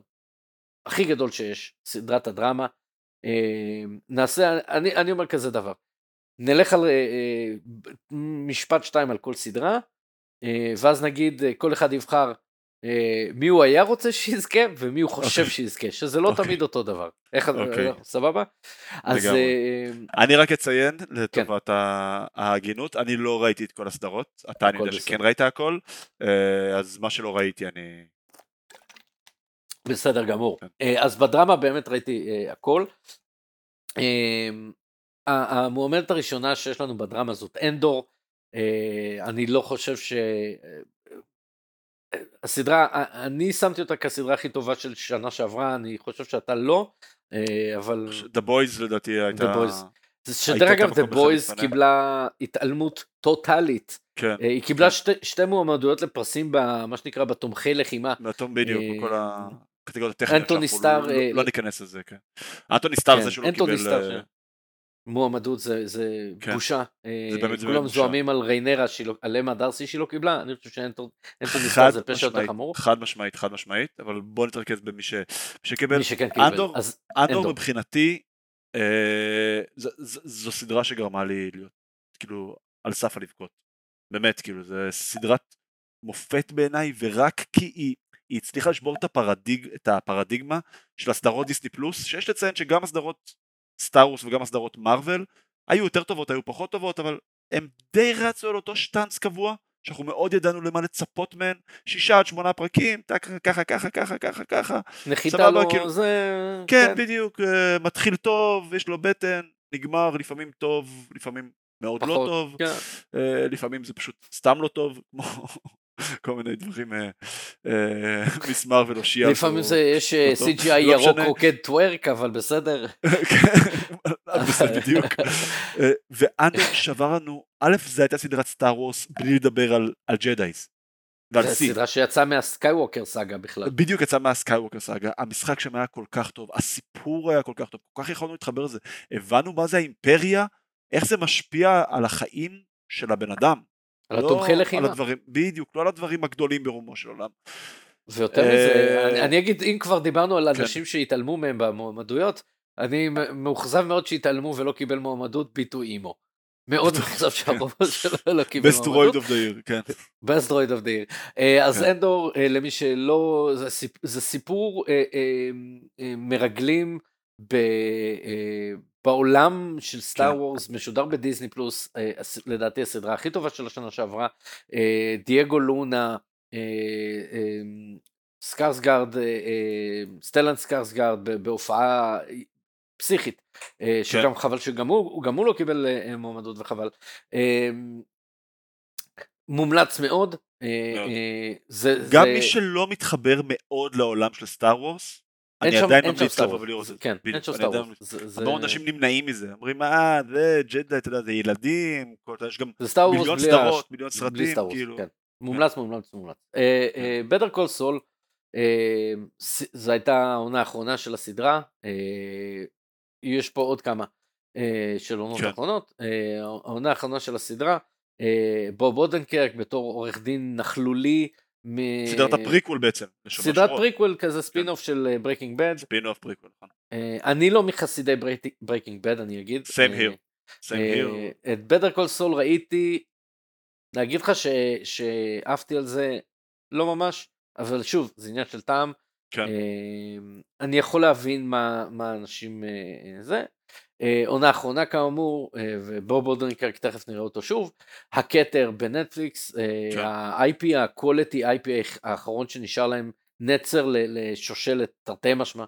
הכי גדול שיש סדרת הדרמה אמ, נעשה, אני, אני אומר כזה דבר, נלך על אה, אה, משפט שתיים על כל סדרה, אה, ואז נגיד כל אחד יבחר מי הוא היה רוצה שיזכה ומי הוא חושב okay. אוקיי. שיזכה, שזה לא okay. אוקיי. תמיד אותו דבר. איך, okay. אוקיי. סבבה? אז... אני רק אציין לטובת כן. ההגינות, אני לא ראיתי את כל הסדרות, אתה אני יודע שכן ראית הכל, אז מה שלא ראיתי אני בסדר גמור. כן. אה, אז בדרמה באמת ראיתי uh, הכל. Uh, המועמדת הראשונה שיש לנו בדרמה זאת אנדור. Uh, אני לא חושב ש... הסדרה, אני שמתי אותה כסדרה הכי טובה של שנה שעברה, אני חושב שאתה לא, אה, אבל... The Boys לדעתי הייתה... The Boys. שדרך אגב, The Boys קיבלה התעלמות טוטאלית. כן. אה, היא קיבלה שתי, שתי מועמדויות לפרסים במה שנקרא בתומכי לחימה. בתום בדיוק, בכל הקטגוריות הטכניות אנטוני סטאר... לא, לא ניכנס לזה, כן. אנטוני סטאר זה שלא קיבל... מועמדות זה, זה כן. בושה. זה באמת כולם בושה. זועמים על ריינרה, שהיא לא- על אמה דרסי שהיא לא קיבלה, אני חושב שאנטוני חד סטאר זה פשע יותר חמור. חד משמעית, חד משמעית, אבל בוא נתרכז במי ש- שקיבל. מי שכן קיבל. אנדור, אז אנדור אנדור. מבחינתי, אה, ז- ז- זו סדרה שגרמה לי להיות, כאילו, על סף הלבכות. באמת, כאילו, זו סדרת מופת בעיניי, ורק כי היא, היא הצליחה לשבור את, הפרדיג, את הפרדיגמה של הסדרות דיסני פלוס, שיש לציין שגם הסדרות סטארוס וגם הסדרות מארוול, היו יותר טובות, היו פחות טובות, אבל הם די רצו על אותו שטאנץ קבוע, שאנחנו מאוד ידענו למה לצפות מהן, שישה עד שמונה פרקים, טק, ככה, ככה, ככה, ככה, ככה, נחיתה לו, כאילו- זה... כן, בדיוק, אה, מתחיל טוב, יש לו בטן, נגמר לפעמים טוב, לפעמים מאוד לא פחות, טוב, כן. אה, לפעמים זה פשוט סתם לא טוב, כל מיני דברים אה, אה, מיס מרוויל או שיאס. לפעמים זה, יש אה. CGI לא ירוק. רוקד טוורק, אבל בסדר. כן, <laughs> בסדר, בדיוק. ואנדור שבר לנו, א', זו הייתה סדרת סטאר וורס בלי לדבר על- ג'דאיז. ועל זו. סדרה שיצאה מהסקייווקר סאגה בכלל. בדיוק יצא מהסקייווקר סאגה, המשחק שם היה כל כך טוב, הסיפור היה כל כך טוב, כל כך יכולנו להתחבר לזה, הבנו מה זה האימפריה, איך זה משפיע על החיים של הבן אדם. על לא התומכי על לחימה. הדברים, בדיוק, לא על הדברים הגדולים ברומו של עולם. ויותר מזה, אה, אני- אני אגיד, אם כבר דיברנו על כן. אנשים שהתעלמו מהם במועמדויות, אני מאוכזב מאוד שהתעלמו ולא קיבל מועמדות ביטו אימו. מאוד מאוכזב שהרוב שלו לא קיבל מועמדות. of the year, כן. best droid of the year. אה, אז כן. אנדור, אה, למי שלא, זה סיפ- זה סיפור אה, מרגלים ב- בעולם של Star כן. Wars, משודר בדיסני פלוס, אה, לדעתי הסדרה הכי טובה של השנה שעברה, אה, דייגו לונה, אה, אה, אה, אה, סטלן סקרסגרד ב- בהופעה פסיכית, אה, שגם חבל שגם הוא, גם הוא לא קיבל אה, מועמדות וחבל. אה, מומלץ מאוד. אה, מאוד. אה, זה, גם זה, מי שלא מתחבר מאוד לעולם של Star Wars, אני עדיין ממליץ לבוא. ולראות את זה. כן, אין שם Star Wars. הרבה אנשים נמנעים מזה, אומרים אה זה ג'דיי, אתה יודע, זה ילדים, יש גם מיליון סדרות, מיליון סרטים, כאילו. כן. מומלץ, מומלץ, מומלץ. Better Call Saul, זו הייתה העונה האחרונה של הסדרה, אה, יש פה עוד כמה אה, של עונות כן. האחרונות, אה, העונה האחרונה של הסדרה, בוב אודנקרק בתור עורך דין נכלולי, מ- סדרת הפריקוול בעצם. סדרת. פריקוול כזה ספין אוף של Breaking Bad, spin-off prequel. אני לא מחסידי Breaking Bad אני אגיד, Same אה, here. Same אה, here. את Better Call Saul ראיתי, להגיד לך ש- שעפתי על זה, לא ממש, אבל שוב, זה עניין של טעם. כן. אה, אני יכול להבין מה, מה אנשים אה, זה. אה, עונה אחרונה כאמור, אה, ובוב אודרנקרק תכף נראה אותו שוב. הכתר בנטפליקס, אה, כן. ה-IP, ה-quality IP האחרון שנשאר להם נצר לשושלת תרתי משמע.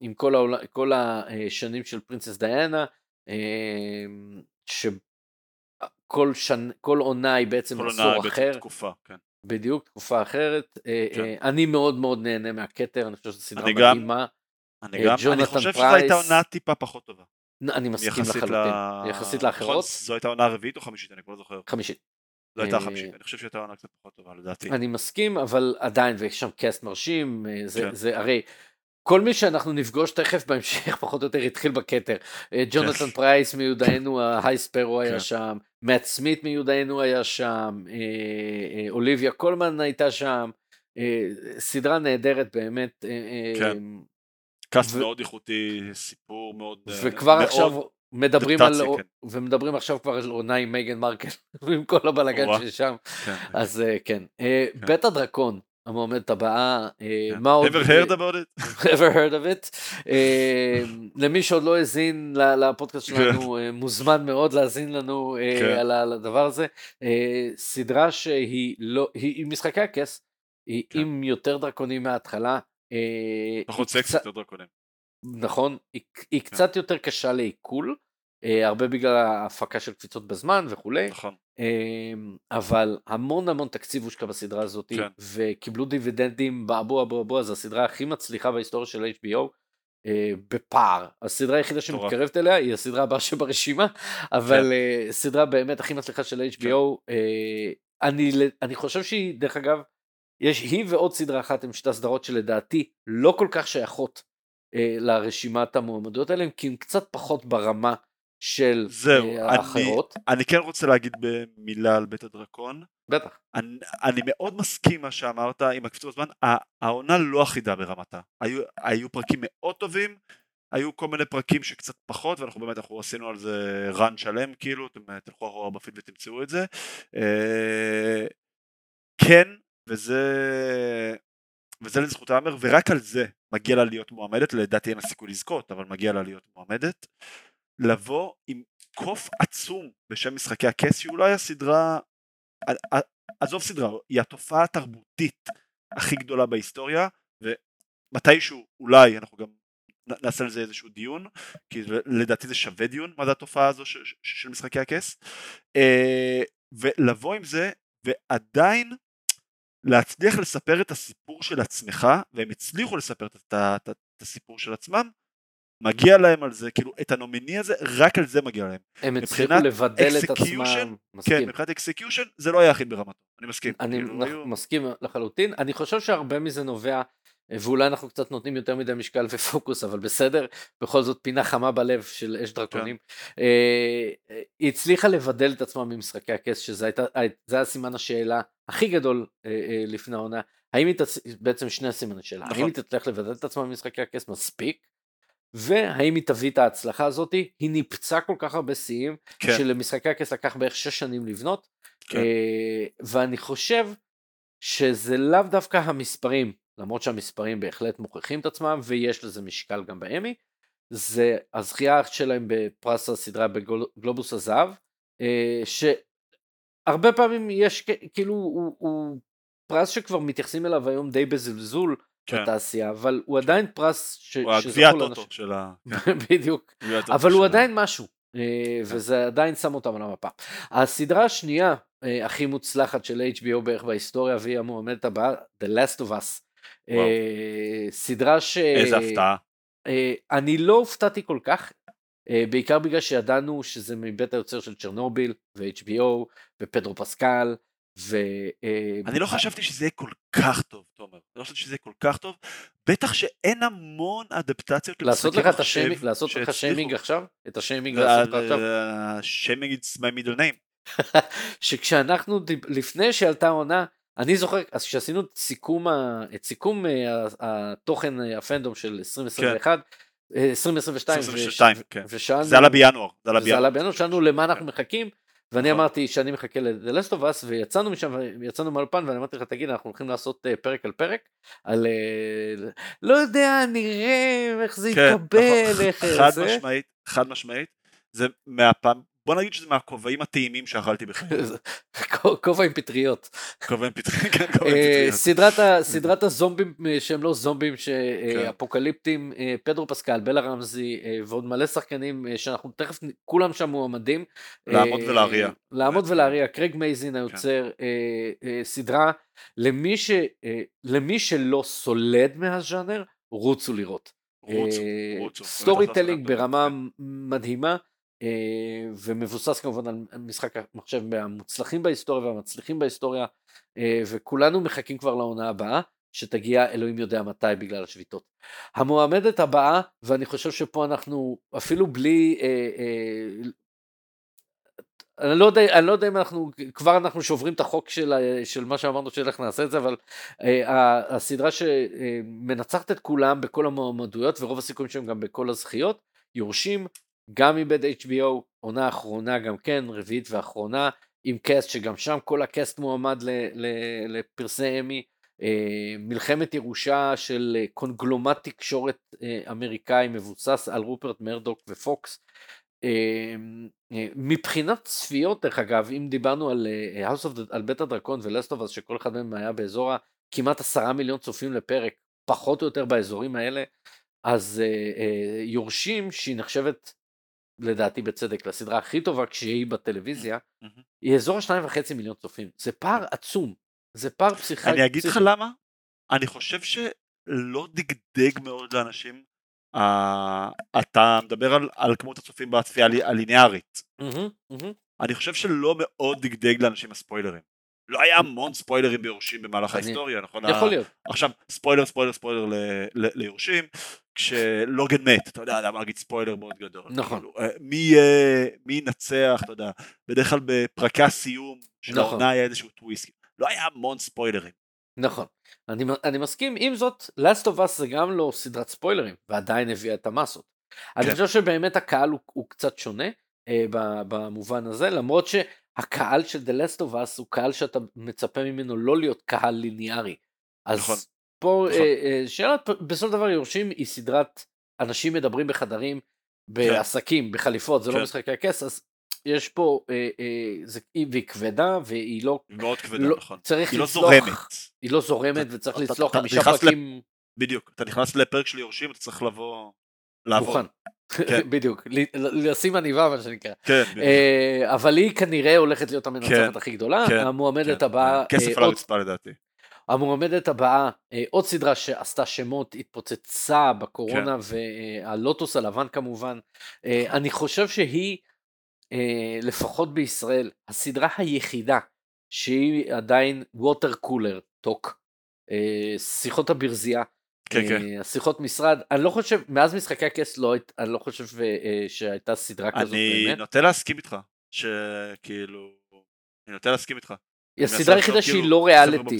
עם כל, העול... כל השנים של פרינסס דיאנה, שכל שנ... כל עונה היא בעצם כל עשור עונה אחר, תקופה, כן. בדיוק, תקופה אחרת. כן. אני מאוד מאוד נהנה מהכתר, אני חושב שזו סדרה אני גם. אני אה, גם, אני חושב שזו הייתה. עונה טיפה פחות טובה. אני מסכים לחלוטין, יחסית נכון, לאחרות, זו הייתה עונה רביעית או חמישית, אני כבר לא זוכר. חמישית. זו הייתה אה, חמישית, אני חושב שהייתה עונה קצת פחות טובה לדעתי. אני מסכים, אבל עדיין, ויש שם cast מרשים, אה, זה, כן. זה הרי, כל מי שאנחנו נפגוש תכף בהמשך, <laughs> פחות או יותר התחיל בכתר. אה, ג'ונתן פרייס מיודענו, ה High Sparrow היה כן. שם, מאט סמית מיודענו היה שם, אוליביה קולמן הייתה שם, סדרה נהדרת באמת. כן. קאסט ו- מאוד איכותי, סיפור מאוד... אה, וכבר מאוד- עכשיו מדברים על, כן. ומדברים עכשיו כבר על עונה עם מייגן מרקל, <laughs> עם כל הבלאגן. ששם, כן. אז אה, כן. אה, כן. בטה דרקון, המועמדת הבאה, אה, כן. מה עוד? ever heard about it? <laughs> ever heard of it. למי שעוד לא האזין לפודקאסט <laughs> שלנו, מוזמן מאוד להאזין לנו. על הדבר הזה. סדרה שהיא לא, היא משחקי הכס, היא. עם יותר דרקונים מההתחלה. אה, פחות היא סקסי, קצת- יותר דרקונים. נכון, היא, כן. היא קצת יותר קשה לעיכול, אה, הרבה בגלל ההפקה של קפיצות בזמן וכולי. נכון. אמ, אבל המון המון תקציב הושקע בסדרה הזאת, כן. וקיבלו דיבידנדים באבו אבו אבו, זו הסדרה הכי מצליחה בהיסטוריה של HBO. אה, בפער. הסדרה היחידה שמתקרבת אליה היא הסדרה הבאה שברשימה, <laughs> אבל כן. סדרה באמת הכי מצליחה של HBO. כן. אני, אני חושב שהיא, דרך אגב, יש היא ועוד סדרה אחת עם שתי סדרות שלדעתי לא כל כך שייכות לרשימת המועמדות האלה, כי הן קצת פחות ברמה של זהו, האחרות. אני, אני כן רוצה להגיד במילה על בית הדרקון. בטח. אני, אני מאוד מסכים מה שאמרת עם הקפיצות בזמן, העונה לא אחידה ברמתה. היו, היו פרקים מאוד טובים, היו כל מיני פרקים שקצת פחות, ואנחנו באמת, אנחנו עשינו על זה run שלם, כאילו, אתם תלכו אחורה בפיד ותמצאו את זה. אה, כן, וזה... וזה לזכות האמר, ורק על זה מגיע לה להיות מועמדת, לדעתי אין לה סיכוי לזכות, אבל מגיע לה להיות מועמדת. לבוא עם קוף עצום בשם משחקי הכס, שהיא אולי הסדרה עזוב סדרה, היא התופעה התרבותית הכי גדולה בהיסטוריה, ומתישהו אולי אנחנו גם נעשה על זה איזשהו דיון, כי לדעתי זה שווה דיון מה זה התופעה הזו של משחקי הכס, אה, ולבוא עם זה ועדיין להצליח לספר את הסיפור של עצמך, והם הצליחו לספר את, את, את הסיפור של עצמם, מגיע להם על זה, כאילו את הנומיני הזה, רק על זה מגיע להם. הם הצליחו לבדל את עצמם, מסכים. כן, מבחינת execution זה לא היה הכי ברמתו, אני מסכים. אני כאילו, היו... מסכים לחלוטין, אני חושב שהרבה מזה נובע, ואולי אנחנו קצת נותנים יותר מדי משקל ופוקוס, אבל בסדר, בכל זאת פינה חמה בלב של אש דרקונים. כן. אה, היא הצליחה לבדל את עצמה ממשחקי הכס, שזה הייתה, היה סימן השאלה הכי גדול אה, אה, לפני העונה. האם היא תצ... בעצם שני הסימני שאלה, נכון. האם היא תצליח לבדל את עצמה ממשחקי הכס מספיק, והאם היא תביא את ההצלחה הזאת? היא ניפצה כל כך הרבה שיאים, כן. שלמשחקי הכס לקח בערך שש שנים לבנות, כן. אה, ואני חושב שזה לאו דווקא המספרים, למרות שהמספרים בהחלט מוכיחים את עצמם, ויש לזה משקל גם באמי, זה הזכייה שלהם בפרס הסדרה בגלובוס הזהב, אה, שהרבה פעמים יש כאילו הוא, הוא פרס שכבר מתייחסים אליו היום די בזלזול, כן. בתעשייה, אבל הוא עדיין פרס ש... הוא הגביע הטוטו של ה... <laughs> בדיוק, אבל הוא עדיין משהו, אה, כן. וזה עדיין שם אותם על המפה. הסדרה השנייה אה, הכי מוצלחת של HBO בערך בהיסטוריה, והיא המועמדת הבאה, The Last of Us. אה, סדרה ש... איזה הפתעה. אני לא הופתעתי כל כך, בעיקר בגלל שידענו שזה מבית היוצר של צ'רנוביל ו-HBO ופדרו פסקל ו... אה, אני לא חשבתי שזה יהיה כל כך טוב, תומר. לא חשבתי שזה יהיה כל כך טוב. בטח שאין המון אדפטציות לעשות לך את השיימינג, לעשות לך שיימינג עכשיו? את השיימינג לעשות לך עכשיו? שיימינג it's my middle name. <laughs> שכשאנחנו, לפני שעלתה העונה, אני זוכר, אז כשעשינו את סיכום, את סיכום אה, התוכן אה, הפנדום של 2021, 2022, 2022, כן. זה עלה בינואר. זה עלה בינואר, שאלנו למה אנחנו מחכים. ואני נכון. אמרתי שאני מחכה ל-The Last of Us ויצאנו משם ויצאנו מהאולפן ואני אמרתי לך תגיד אנחנו הולכים לעשות אה, פרק על פרק על אה, לא יודע נראה איך זה כן, יתקבל נכון. איך חד זה משמעית חד משמעית זה מהפעם בוא נגיד שזה מהכובעים הטעימים שאכלתי בחיי. <laughs> כובע עם פטריות. כובע עם פטריות, כן, כובע עם אה, פטריות. סדרת הזומבים אה, שהם לא זומבים, שאפוקליפטים, כן. אה, פדרו פסקל, בלה רמזי ועוד מלא שחקנים שאנחנו תכף, כולם שם מועמדים. לעמוד ולהריע. לעמוד ולהריע, קרג מייזין היוצר, סדרה למי שלא סולד מהז'אנר, רוצו לראות. רוצו, רוצו. storytelling ברמה מדהימה. אה, ומבוסס כמובן על משחק המחשב מהמוצלחים בהיסטוריה והמצליחים בהיסטוריה אה, וכולנו מחכים כבר לעונה הבאה שתגיע אלוהים יודע מתי בגלל השביתות. המועמדת הבאה ואני חושב שפה אנחנו אפילו בלי אה, אני לא, יודע, אני לא יודע אם אנחנו, כבר אנחנו שוברים את החוק של, של מה שאמרנו שאיך נעשה את זה, אבל אה, הסדרה שמנצחת את כולם בכל המועמדויות ורוב הסיכויים שהם גם בכל הזכיות, יורשים גם מבית HBO, עונה אחרונה גם כן, רביעית ואחרונה, עם cast שגם שם כל ה cast מועמד לפרסי אמי, אה, מלחמת ירושה של אה, קונגלומרט תקשורת אה, אמריקאי מבוסס על רופרט מרדוק ופוקס. מבחינת צפיות דרך אגב אם דיברנו על House of the, על בית הדרקון ולסטובס שכל אחד מהם היה באזור הכמעט עשרה מיליון צופים לפרק פחות או יותר באזורים האלה אז יורשים שהיא נחשבת לדעתי בצדק, לסדרה הכי טובה כשהיא בטלוויזיה, מהמם. היא אזור השניים וחצי מיליון צופים. זה פער עצום. זה פער פסיכי. אני אגיד לך. למה, אני חושב שלא דגדג מאוד לאנשים, אה, אתה מדבר על, על כמות הצופים בצפייה הלי- הליניארית, מהמם. אני חושב שלא מאוד דגדג לאנשים הספוילרים. לא היה המון ספוילרים ביורשים במהלך ההיסטוריה, נכון? יכול להיות. עכשיו ספוילר ספוילר ספוילר ליורשים, כשלוגן מת, אתה יודע, למה להגיד ספוילר מאוד גדול. נכון. כאילו, אה, מי מי ינצח, אתה יודע, בדרך כלל בפרקי הסיום של נכון. העונה היה איזשהו טוויסט. לא היה המון ספוילרים. נכון. אני, אני מסכים, עם זאת, Last of Us זה גם לא סדרת ספוילרים, ועדיין הביאה את המסות. אני כן. חושב שבאמת הקהל הוא, הוא קצת שונה אה, במובן הזה, למרות שהקהל של The Last of Us הוא קהל שאתה מצפה ממנו לא להיות קהל ליניארי. אז נכון. פה, נכון. אה, אה, שאלת, בסופו של דבר יורשים היא סדרת אנשים מדברים בחדרים, בעסקים, בחליפות, זה כן. לא משחקי הכס, אז יש פה, אה, זה, והיא כבדה והיא לא, מאוד כבדה, לא נכון. צריך לא לצלוח. היא לא זורמת וצריך לצלוח חמישה פרקים בדיוק. אתה נכנס לפרק של יורשים, אתה צריך לבוא... מוכן. כן. <laughs> בדיוק, לשים עניבה מה שנקרא. כן, אבל היא כנראה הולכת להיות המנצחת כן, הכי גדולה, כן, המועמדת כן. הבאה, כסף על הרצפה לדעתי. המועמדת הבאה, אה, עוד סדרה שעשתה שמות, התפוצצה בקורונה, כן. והלוטוס הלבן כמובן. אה, אני חושב שהיא, אה, לפחות בישראל, הסדרה היחידה שהיא עדיין ווטר קולר טוק. שיחות הברזייה, כן, כן. השיחות משרד, אני לא חושב, מאז משחקי הכס לא, אני לא חושב שהייתה סדרה כזאת אני באמת. נוטה להסכים איתך. שכאילו... אני נוטה להסכים איתך. היא הסדרה היחידה שהיא לא ריאליטי.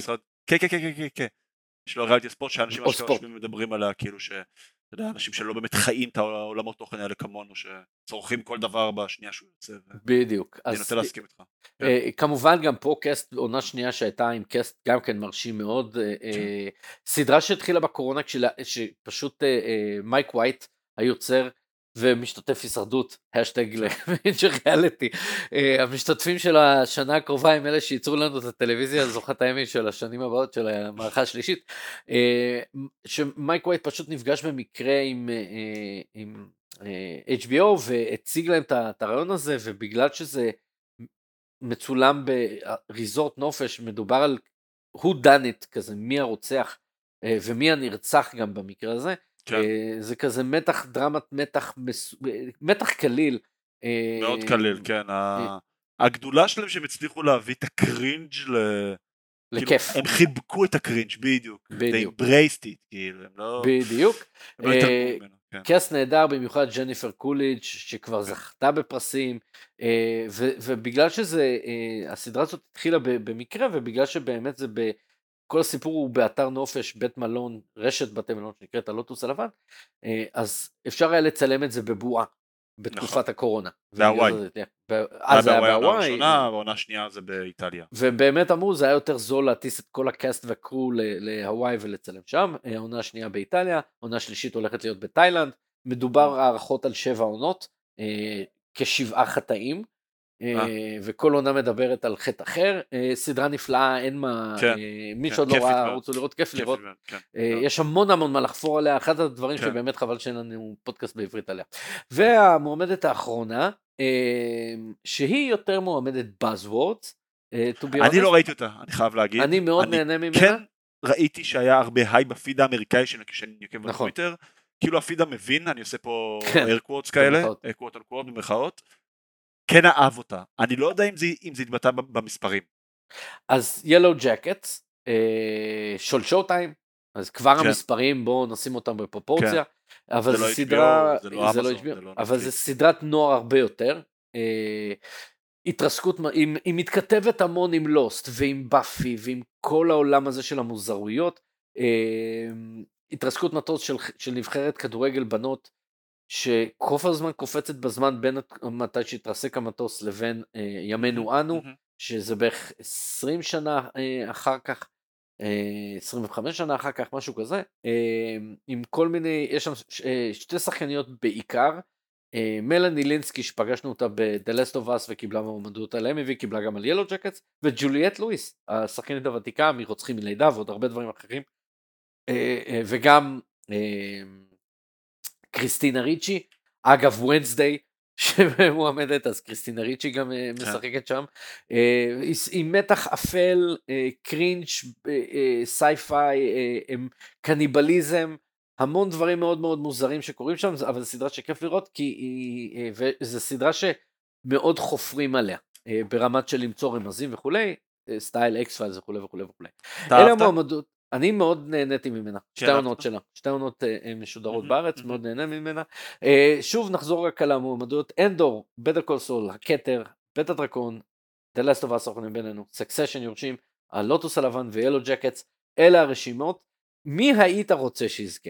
כן, כן, כן, כן, כן, כן. יש לו ריאליטי ספורט שאנשים אשכרה. יושבים ומדברים עליה, כאילו ש... אתה יודע, אנשים שלא באמת חיים את העולמות תוכן האלה כמונו, שצורכים כל דבר בשנייה שהוא יוצא. בדיוק. אני נוטה להסכים איתך. כן. אה, כמובן גם פה cast, עונה שנייה שהייתה עם cast גם כן מרשים מאוד. אה, כן. אה, סדרה שהתחילה בקורונה שפשוט אה, אה, מייק ווייט היוצר ומשתתף הישרדות, האשטג לבינג'ר ריאליטי. אה, המשתתפים של השנה הקרובה הם אלה שייצרו לנו את הטלוויזיה זוכת האמי של השנים הבאות של המערכה השלישית. אה, שמייק ווייט פשוט נפגש במקרה עם, אה, עם HBO והציג להם את הרעיון הזה ובגלל שזה מצולם בריזורט נופש, מדובר על who done it, כזה מי הרוצח ומי הנרצח גם במקרה הזה. כן. אה, זה כזה מתח, דרמת מתח, מס- מתח קליל. אה, מאוד קליל, כן. ה- הגדולה שלהם שהם הצליחו להביא את הקרינג' ל... כאילו, לכיף. הם חיבקו את הקרינג' בדיוק. בדיוק. They embraced it, כאילו, הם לא... בדיוק. הם לא אה, התעלמו ממנו. כן. נהדר, במיוחד ג'ניפר קוליג' שכבר זכתה בפרסים, אה, ובגלל שזה, אה, הסדרה הזאת התחילה במקרה, ובגלל שבאמת זה ב... כל הסיפור הוא באתר נופש, בית מלון, רשת בתי מלון שנקראת הלוטוס הלבן, אה, אז אפשר היה לצלם את זה בבועה, בתקופת נכון. הקורונה. בהוואי. זה אז זה היה בהוואי, הראשונה, והעונה השנייה זה באיטליה. ובאמת אמרו זה היה יותר זול להטיס את כל ה cast וה crew להוואי ולצלם שם, אה, העונה השנייה באיטליה, העונה השלישית הולכת להיות בתאילנד, מדובר הערכות על שבע עונות, אה, כשבעה חטאים, אה, אה. וכל עונה מדברת על חטא אחר, אה, סדרה נפלאה, אין מה, כן, אה, מי כן, שעוד לא ראה. רוצו לראות, כיף לראות, כן. אה, יש המון המון מה לחפור עליה, אחד הדברים. שבאמת חבל שאין לנו פודקאסט בעברית עליה. והמועמדת האחרונה, אה, שהיא יותר מועמדת Buzzwords, אה, אני. לא ראיתי אותה, אני חייב להגיד. אני מאוד נהנה ממנה. כן ראיתי שהיה הרבה היי בפיד האמריקאי שאני עוקב נכון. בטוויטר, כאילו הפיד המבין, אני עושה פה air quotes כאלה, quote on quote במרכאות, כן אהב אותה. אני לא יודע אם זה, אם זה התבטא במספרים. אז ילו ג'קט, של שואו טיים, אז כבר כן. המספרים בואו נשים אותם בפרופורציה, אבל זה זו לא סדרה, HBO, זה לא זה לא אמזון, HBO, זה לא אבל זו נטפליקס. סדרת נוער הרבה יותר. אה, התרסקות, היא, היא מתכתבת המון עם לוסט ועם באפי ועם כל העולם הזה של המוזרויות. אה, התרסקות מטוס של, של נבחרת כדורגל בנות, שכל הזמן קופצת בזמן בין מתי שהתרסק המטוס לבין אה, ימינו אנו. מהמם. שזה בערך 20 שנה אה, אחר כך, אה, 25 שנה אחר כך, משהו כזה, אה, עם כל מיני, יש שם ש- אה, שתי שחקניות בעיקר, אה, מלאני לינסקי שפגשנו אותה ב-The Last of Us וקיבלה מועמדות על אמי והיא קיבלה גם על ילו ג'קטס, וג'וליאט לואיס, השחקנית הוותיקה מרוצחים מלידה ועוד הרבה דברים אחרים, אה, אה, וגם אה, קריסטינה ריצ'י, אגב Wednesday, <laughs> שמועמדת, אז קריסטינה ריצ'י גם אה, כן. משחקת שם. אה, היא- היא מתח אפל, אה, cringe, אה, אה, sci-fi, אה, קניבליזם, המון דברים מאוד מאוד מוזרים שקורים שם, אבל זו סדרה שכיף לראות, כי היא, אה, וזו סדרה שמאוד חופרים עליה, אה, ברמת של למצוא רמזים וכולי, אה, סטייל X-Files וכולי וכולי וכולי. אלה? המועמדות, אני מאוד נהניתי ממנה, שתי אהבת? העונות שלה, שתי העונות אה, אה, משודרות בארץ. מאוד נהנה ממנה. אה, שוב נחזור רק על המועמדות, אנדור, Better Call Saul, הכתר, בית הדרקון, The Last of Us אנחנו בינינו, Succession יורשים, הלוטוס הלבן ו Yellowjackets, אלה הרשימות. מי היית רוצה שיזכה?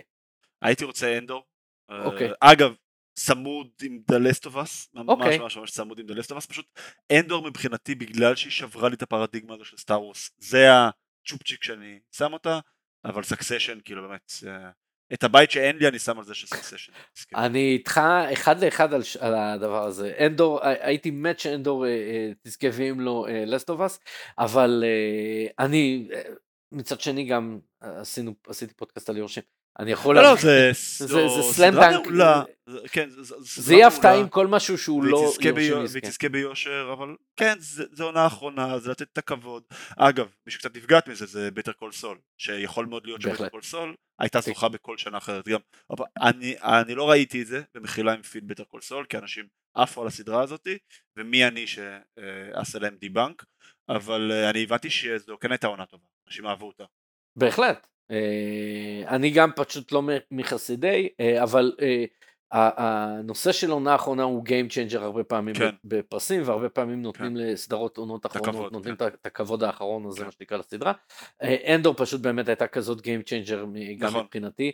הייתי רוצה אנדור. אוקיי. אגב, צמוד עם The Last of Us, ממש אוקיי. ממש ממש צמוד עם The Last of Us, פשוט אנדור מבחינתי בגלל שהיא שברה לי את הפרדיגמה הזו של Star Wars, זה הצ'ופצ'יק שאני שם אותה, אבל Succession כאילו באמת, אה, את הבית שאין לי אני שם על זה של Succession. אני איתך אחד לאחד על, על הדבר הזה. אנדור, הי- הייתי מת שאנדור אה, אה, תזכה ואם לא Last of Us, אבל אה, אני, אה, מצד שני גם אה, עשינו, עשיתי פודקאסט על יורשים. אני יכול לא, לא, להבין- זה זה- זו זה slam dunk. זה- כן, זה- זה זה יהיה הפתעה. עם כל משהו שהוא לא והיא תזכה יזכה. והיא תזכה ביושר, אבל כן, זה- זו עונה האחרונה, זה לתת את הכבוד. אגב, מי שקצת נפגעת מזה זה Better Call Saul, שיכול מאוד להיות ש Better. Call Saul הייתה כן. זוכה בכל שנה אחרת גם. אבל אני, אני לא ראיתי את זה, במחילה עם פיד Better Call Saul, כי אנשים עפו על הסדרה הזאת, ומי אני שאעשה להם debunk, אבל אה, אני הבנתי שזו כן הייתה עונה טובה, אנשים אהבו אותה. בהחלט. אה, אני גם פשוט לא מחסידי, אה, אבל אה, הנושא של עונה האחרונה הוא Game Changer הרבה פעמים כן. בפרסים, והרבה פעמים נותנים לסדרות עונות אחרונות, הכבוד, נותנים כן. את הכבוד האחרון הזה, כן. מה שנקרא לסדרה. אנדור פשוט באמת הייתה כזאת Game Changer גם נכון. מבחינתי,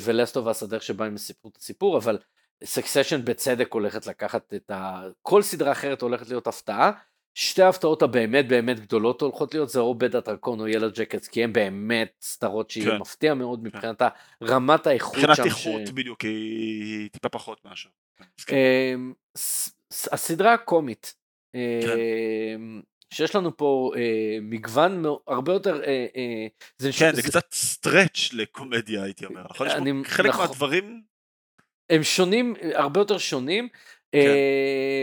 ו Last of Us הדרך שבה הם סיפרו את הסיפור, אבל Succession בצדק הולכת לקחת את ה... כל סדרה אחרת הולכת להיות הפתעה. שתי ההפתעות הבאמת באמת גדולות הולכות להיות זה או בית הדרקון או Yellowjackets כי הם באמת סדרות שיהיה כן. מפתיע מאוד מבחינת רמת האיכות מבחינת שם. איכות ש... בדיוק היא טיפה פחות מאשר. כן, כן. אמ, הסדרה הקומית, אמ, שיש לנו פה אה, מגוון הרבה יותר, אה, אה, זה, כן, זה, זה קצת stretch לקומדיה הייתי אומר, נכון? אני- חלק נכון. מהדברים, הם שונים, הרבה יותר שונים. כן.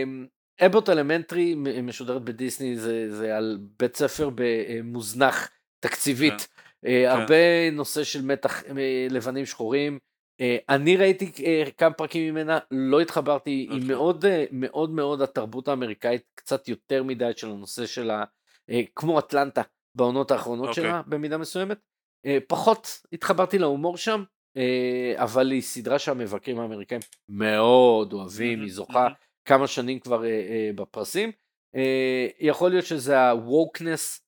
אמ, Abbott Elementary משודרת בדיסני, זה, זה על בית ספר במוזנח תקציבית. אה, הרבה נושא של מתח אה, לבנים שחורים. אה, אני ראיתי אה, כמה פרקים ממנה, לא התחברתי, היא אוקיי. מאוד אה, מאוד מאוד התרבות האמריקאית קצת יותר מדי של הנושא של ה... אה, כמו אטלנטה בעונות האחרונות אוקיי. שלה במידה מסוימת. פחות התחברתי להומור שם, אבל היא סדרה שהמבקרים האמריקאים מאוד אוהבים, היא זוכה. כמה שנים כבר אה, אה, בפרסים. אה, יכול להיות שזה ה-wokeness,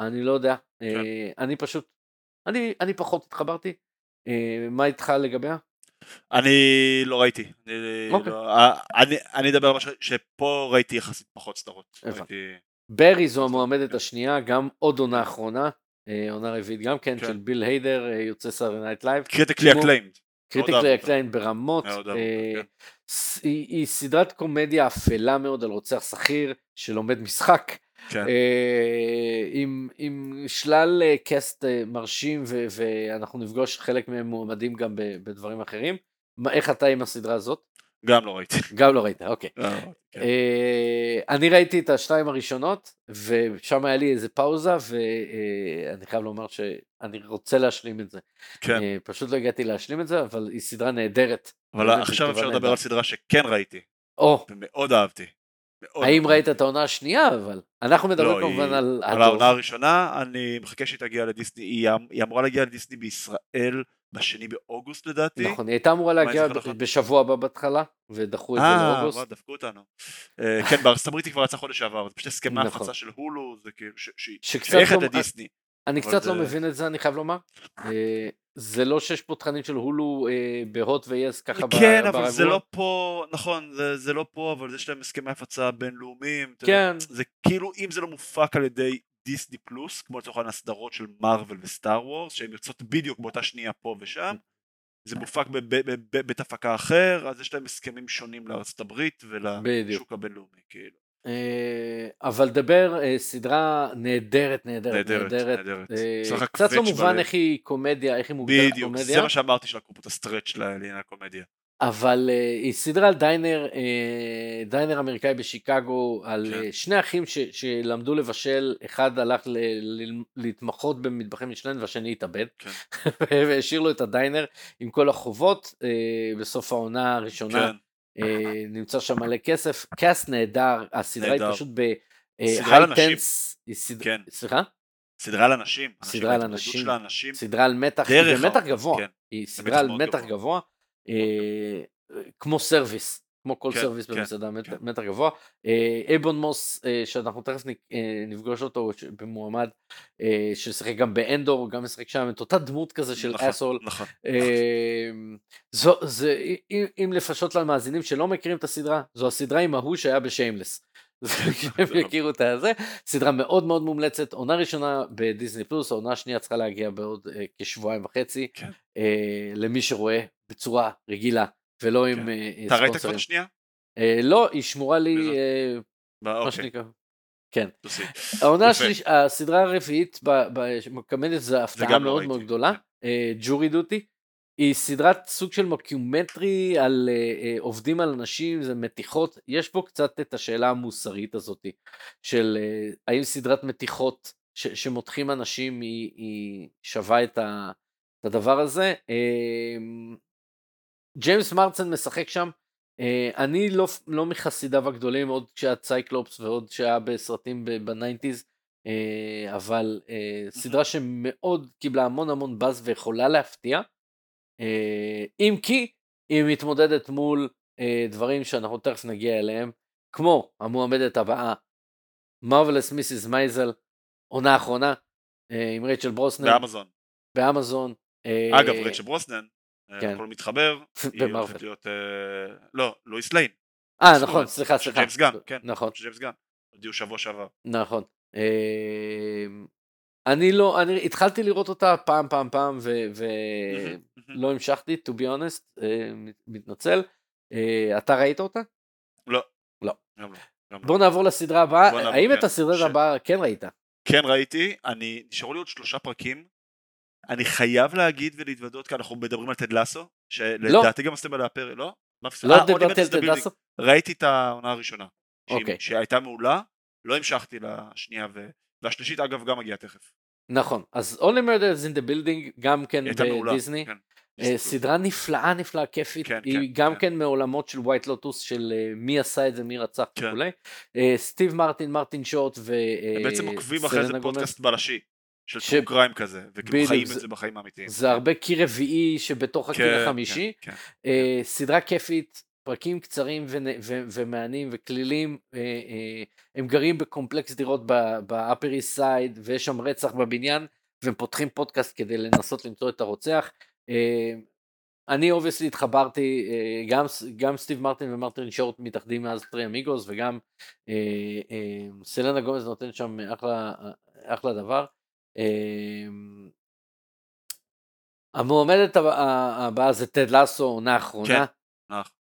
אני לא יודע. אה, אני פשוט, אני, אני פחות התחברתי. אה, מה איתך לגביה? אני לא ראיתי, אני אוקיי. לא- אה, אני- אני אדבר על מה שפה ראיתי יחסית פחות סדרות. ראיתי- ברי זו המועמדת השנייה, גם עוד עונה אחרונה, אה, עונה רביעית גם כן, כן. של ביל היידר, אה, יוצא Saturday Night Live. critically acclaimed, critically. acclaimed ברמות. מאוד אה, אותה, כן. היא, היא סדרת קומדיה אפלה מאוד על רוצח שכיר שלומד משחק. כן. אה, עם, עם שלל אה, קאסט אה, מרשים ו, ואנחנו נפגוש חלק מהם מועמדים גם ב- בדברים אחרים. מה, איך אתה עם הסדרה הזאת? גם לא ראיתי. גם לא ראית, אוקיי. לא כן. אה, אני ראיתי את השתיים הראשונות ושם היה לי איזה פאוזה ואני חייב לומר שאני רוצה להשלים את זה. כן, אה, פשוט לא הגעתי להשלים את זה אבל היא סדרה נהדרת. אבל עכשיו אפשר לדבר. על סדרה שכן ראיתי, או, ומאוד אהבתי. מאוד האם ראית. את העונה השנייה אבל? אנחנו מדברים לא, כמובן היא- על על העונה הראשונה, אני מחכה שהיא תגיע לדיסני, היא אמ- היא אמורה להגיע לדיסני בישראל בשני באוגוסט לדעתי. נכון, היא הייתה אמורה להגיע נכון? בשבוע הבא בהתחלה, ודחו את זה אה, לאוגוסט. וואו, דפקו אותנו. אה, כן, בארצות הברית היא כבר יצאה חודש שעבר, זה פשוט הסכמי נכון. הפצה של הולו, זה כאילו, שהיא שייכת לא- לדיסני. אני קצת לא מבין את זה, אני חייב לומר. זה לא שיש פה תכנים של הולו אה, בהוט ויס ככה ב- כן, אבל זה ברגוע. לא פה, נכון, זה- זה לא פה, אבל יש להם הסכמי הפצה בינלאומיים. אתה יודע, כן, זה כאילו, אם זה לא מופק על ידי דיסני פלוס, כמו לצורך העניין הסדרות של מארוול וסטאר וורס, שהן יוצאות בדיוק באותה שנייה פה ושם, זה מופק ב- ב- ב- בבית הפקה אחר, אז יש להם הסכמים שונים לארצות הברית. ולשוק הבינלאומי, כאילו. אה, אבל The Bear, אה, סדרה נהדרת, נהדרת, נהדרת, נהדרת. אה, קצת לא מובן. איך היא קומדיה, איך היא מוגדרת בדיוק, קומדיה. זה מה שאמרתי שלקחו פה את ה stretch לעניין הקומדיה. אבל היא סדרה על diner, diner אמריקאי בשיקגו, על כן. שני אחים שלמדו לבשל, אחד הלך להתמחות במטבחי מישלן והשני התאבד, כן. <laughs> והשאיר לו את ה diner עם כל החובות בסוף העונה הראשונה. אה, נמצא שם מלא כסף, קאסט נהדר, הסדרה היא. פשוט ב... סדרה על אנשים. high tense, כן. סליחה? סדרה על אנשים. סדרה על אנשים. סדרה על מתח, דרך במתח גבוה, כן. היא סדרה על מתח גבוה. גבוה, אה, כמו service, כמו כל כן, service כן, במסעדה, כן. מתח גבוה. אה, אבון מוס, אה, שאנחנו תכף אה, נפגוש אותו במועמד, אה, ששיחק גם באנדור, גם משחק שם, את אותה דמות כזה של נכון, asshole. נכון. אה, זו, זה, אם, אם לפשוט למאזינים שלא מכירים את הסדרה, זו הסדרה עם ההוא שהיה בשיימלס. <laughs> <laughs> שהם יכירו את הזה, סדרה מאוד מאוד מומלצת, עונה ראשונה בדיסני פלוס, העונה השנייה צריכה להגיע בעוד אה, כשבועיים וחצי, כן. אה, למי שרואה בצורה רגילה ולא עם כן. אה, אה, ספונסרים. את השנייה? אה, לא, היא שמורה לי, מה אוקיי, שנקרא. כן. העונה יפה. השליש, הסדרה הרביעית ב- ב- שמקמנת זה הפתעה לא מאוד. מאוד גדולה, ג'ורי דוטי. היא סדרת סוג של מוקיומטרי על אה, אה, עובדים על אנשים, זה מתיחות, יש פה קצת את השאלה המוסרית הזאת של אה, האם סדרת מתיחות ש, שמותחים אנשים היא, היא שווה את, ה, את הדבר הזה. אה, ג'יימס מרסדן משחק שם, אה, אני לא, לא מחסידיו הגדולים עוד כשהיה סייקלופס ועוד שהיה בסרטים ב nineties, אה, אבל אה, סדרה שמאוד קיבלה המון המון באז ויכולה להפתיע. אה, אם כי היא מתמודדת מול אה, דברים שאנחנו תכף נגיע אליהם, כמו המועמדת הבאה, Marvelous Mrs. Maisel, עונה אחרונה, אה, עם רייצ'ל ברוסנן, באמזון. באמזון. אה, אגב, רייצ'ל ברוסנן, כן. הכל מתחבר, <laughs> היא. הולכת להיות, אה, לא, לואיס ליין, אה, נכון, סליחה, סליחה. ג'יימס גן, כן. נכון, ג'יימס גן, הודיעו שבוע שעבר. נכון. אה, אני לא, אני התחלתי לראות אותה פעם, פעם, פעם. ולא המשכתי, to be honest, אה, מת- מתנצל. אה, אתה ראית אותה? לא. לא. לא, לא. בוא נעבור לסדרה הבאה. האם כן. את הסדרה ש- הבאה כן ראית? כן ראיתי, אני, נשארו לי עוד שלושה פרקים, אני חייב להגיד ולהתוודות, כי אנחנו מדברים על טד לסו, שלדעתי גם עשיתם עליה פרק, לא? לא אה, דיברתי Oliver על is the טד building. לסו? ראיתי את העונה הראשונה, אוקיי. שהייתה מעולה, לא המשכתי לשנייה. והשלישית אגב גם מגיעה תכף. נכון. אז Only Murders in the Building, גם כן. בדיסני. כן. אה, סדרה נפלאה נפלאה כיפית, כן, היא כן, גם כן. כן מעולמות של ווייט לוטוס של אה, מי עשה את זה, מי רצח כן. וכולי. אה, סטיב מרטין, מרטין שורט ו... הם בעצם עוקבים אחרי איזה גומז. פודקאסט בלשי, של ש- קריים כזה, וכאילו חיים את זה- זה בחיים האמיתיים. זה הרבה קיר רביעי שבתוך הקיר כן, החמישי. כן, כן. אה, סדרה כיפית, פרקים קצרים ונ- ו- ומהנים וקלילים. אה, אה, הם גרים בקומפלקס דירות באפר איסט סייד ויש שם רצח בבניין והם פותחים פודקאסט כדי לנסות למצוא את הרוצח. אה, אני obviously התחברתי, אה, גם, גם סטיב מרטין ומרטין שורט מתאחדים מאז Three Amigos וגם אה, אה, סלנה גומז נותן שם אחלה, אחלה דבר. אה, המועמדת הבא- הבאה זה טד לסו, עונה אחרונה. נכון.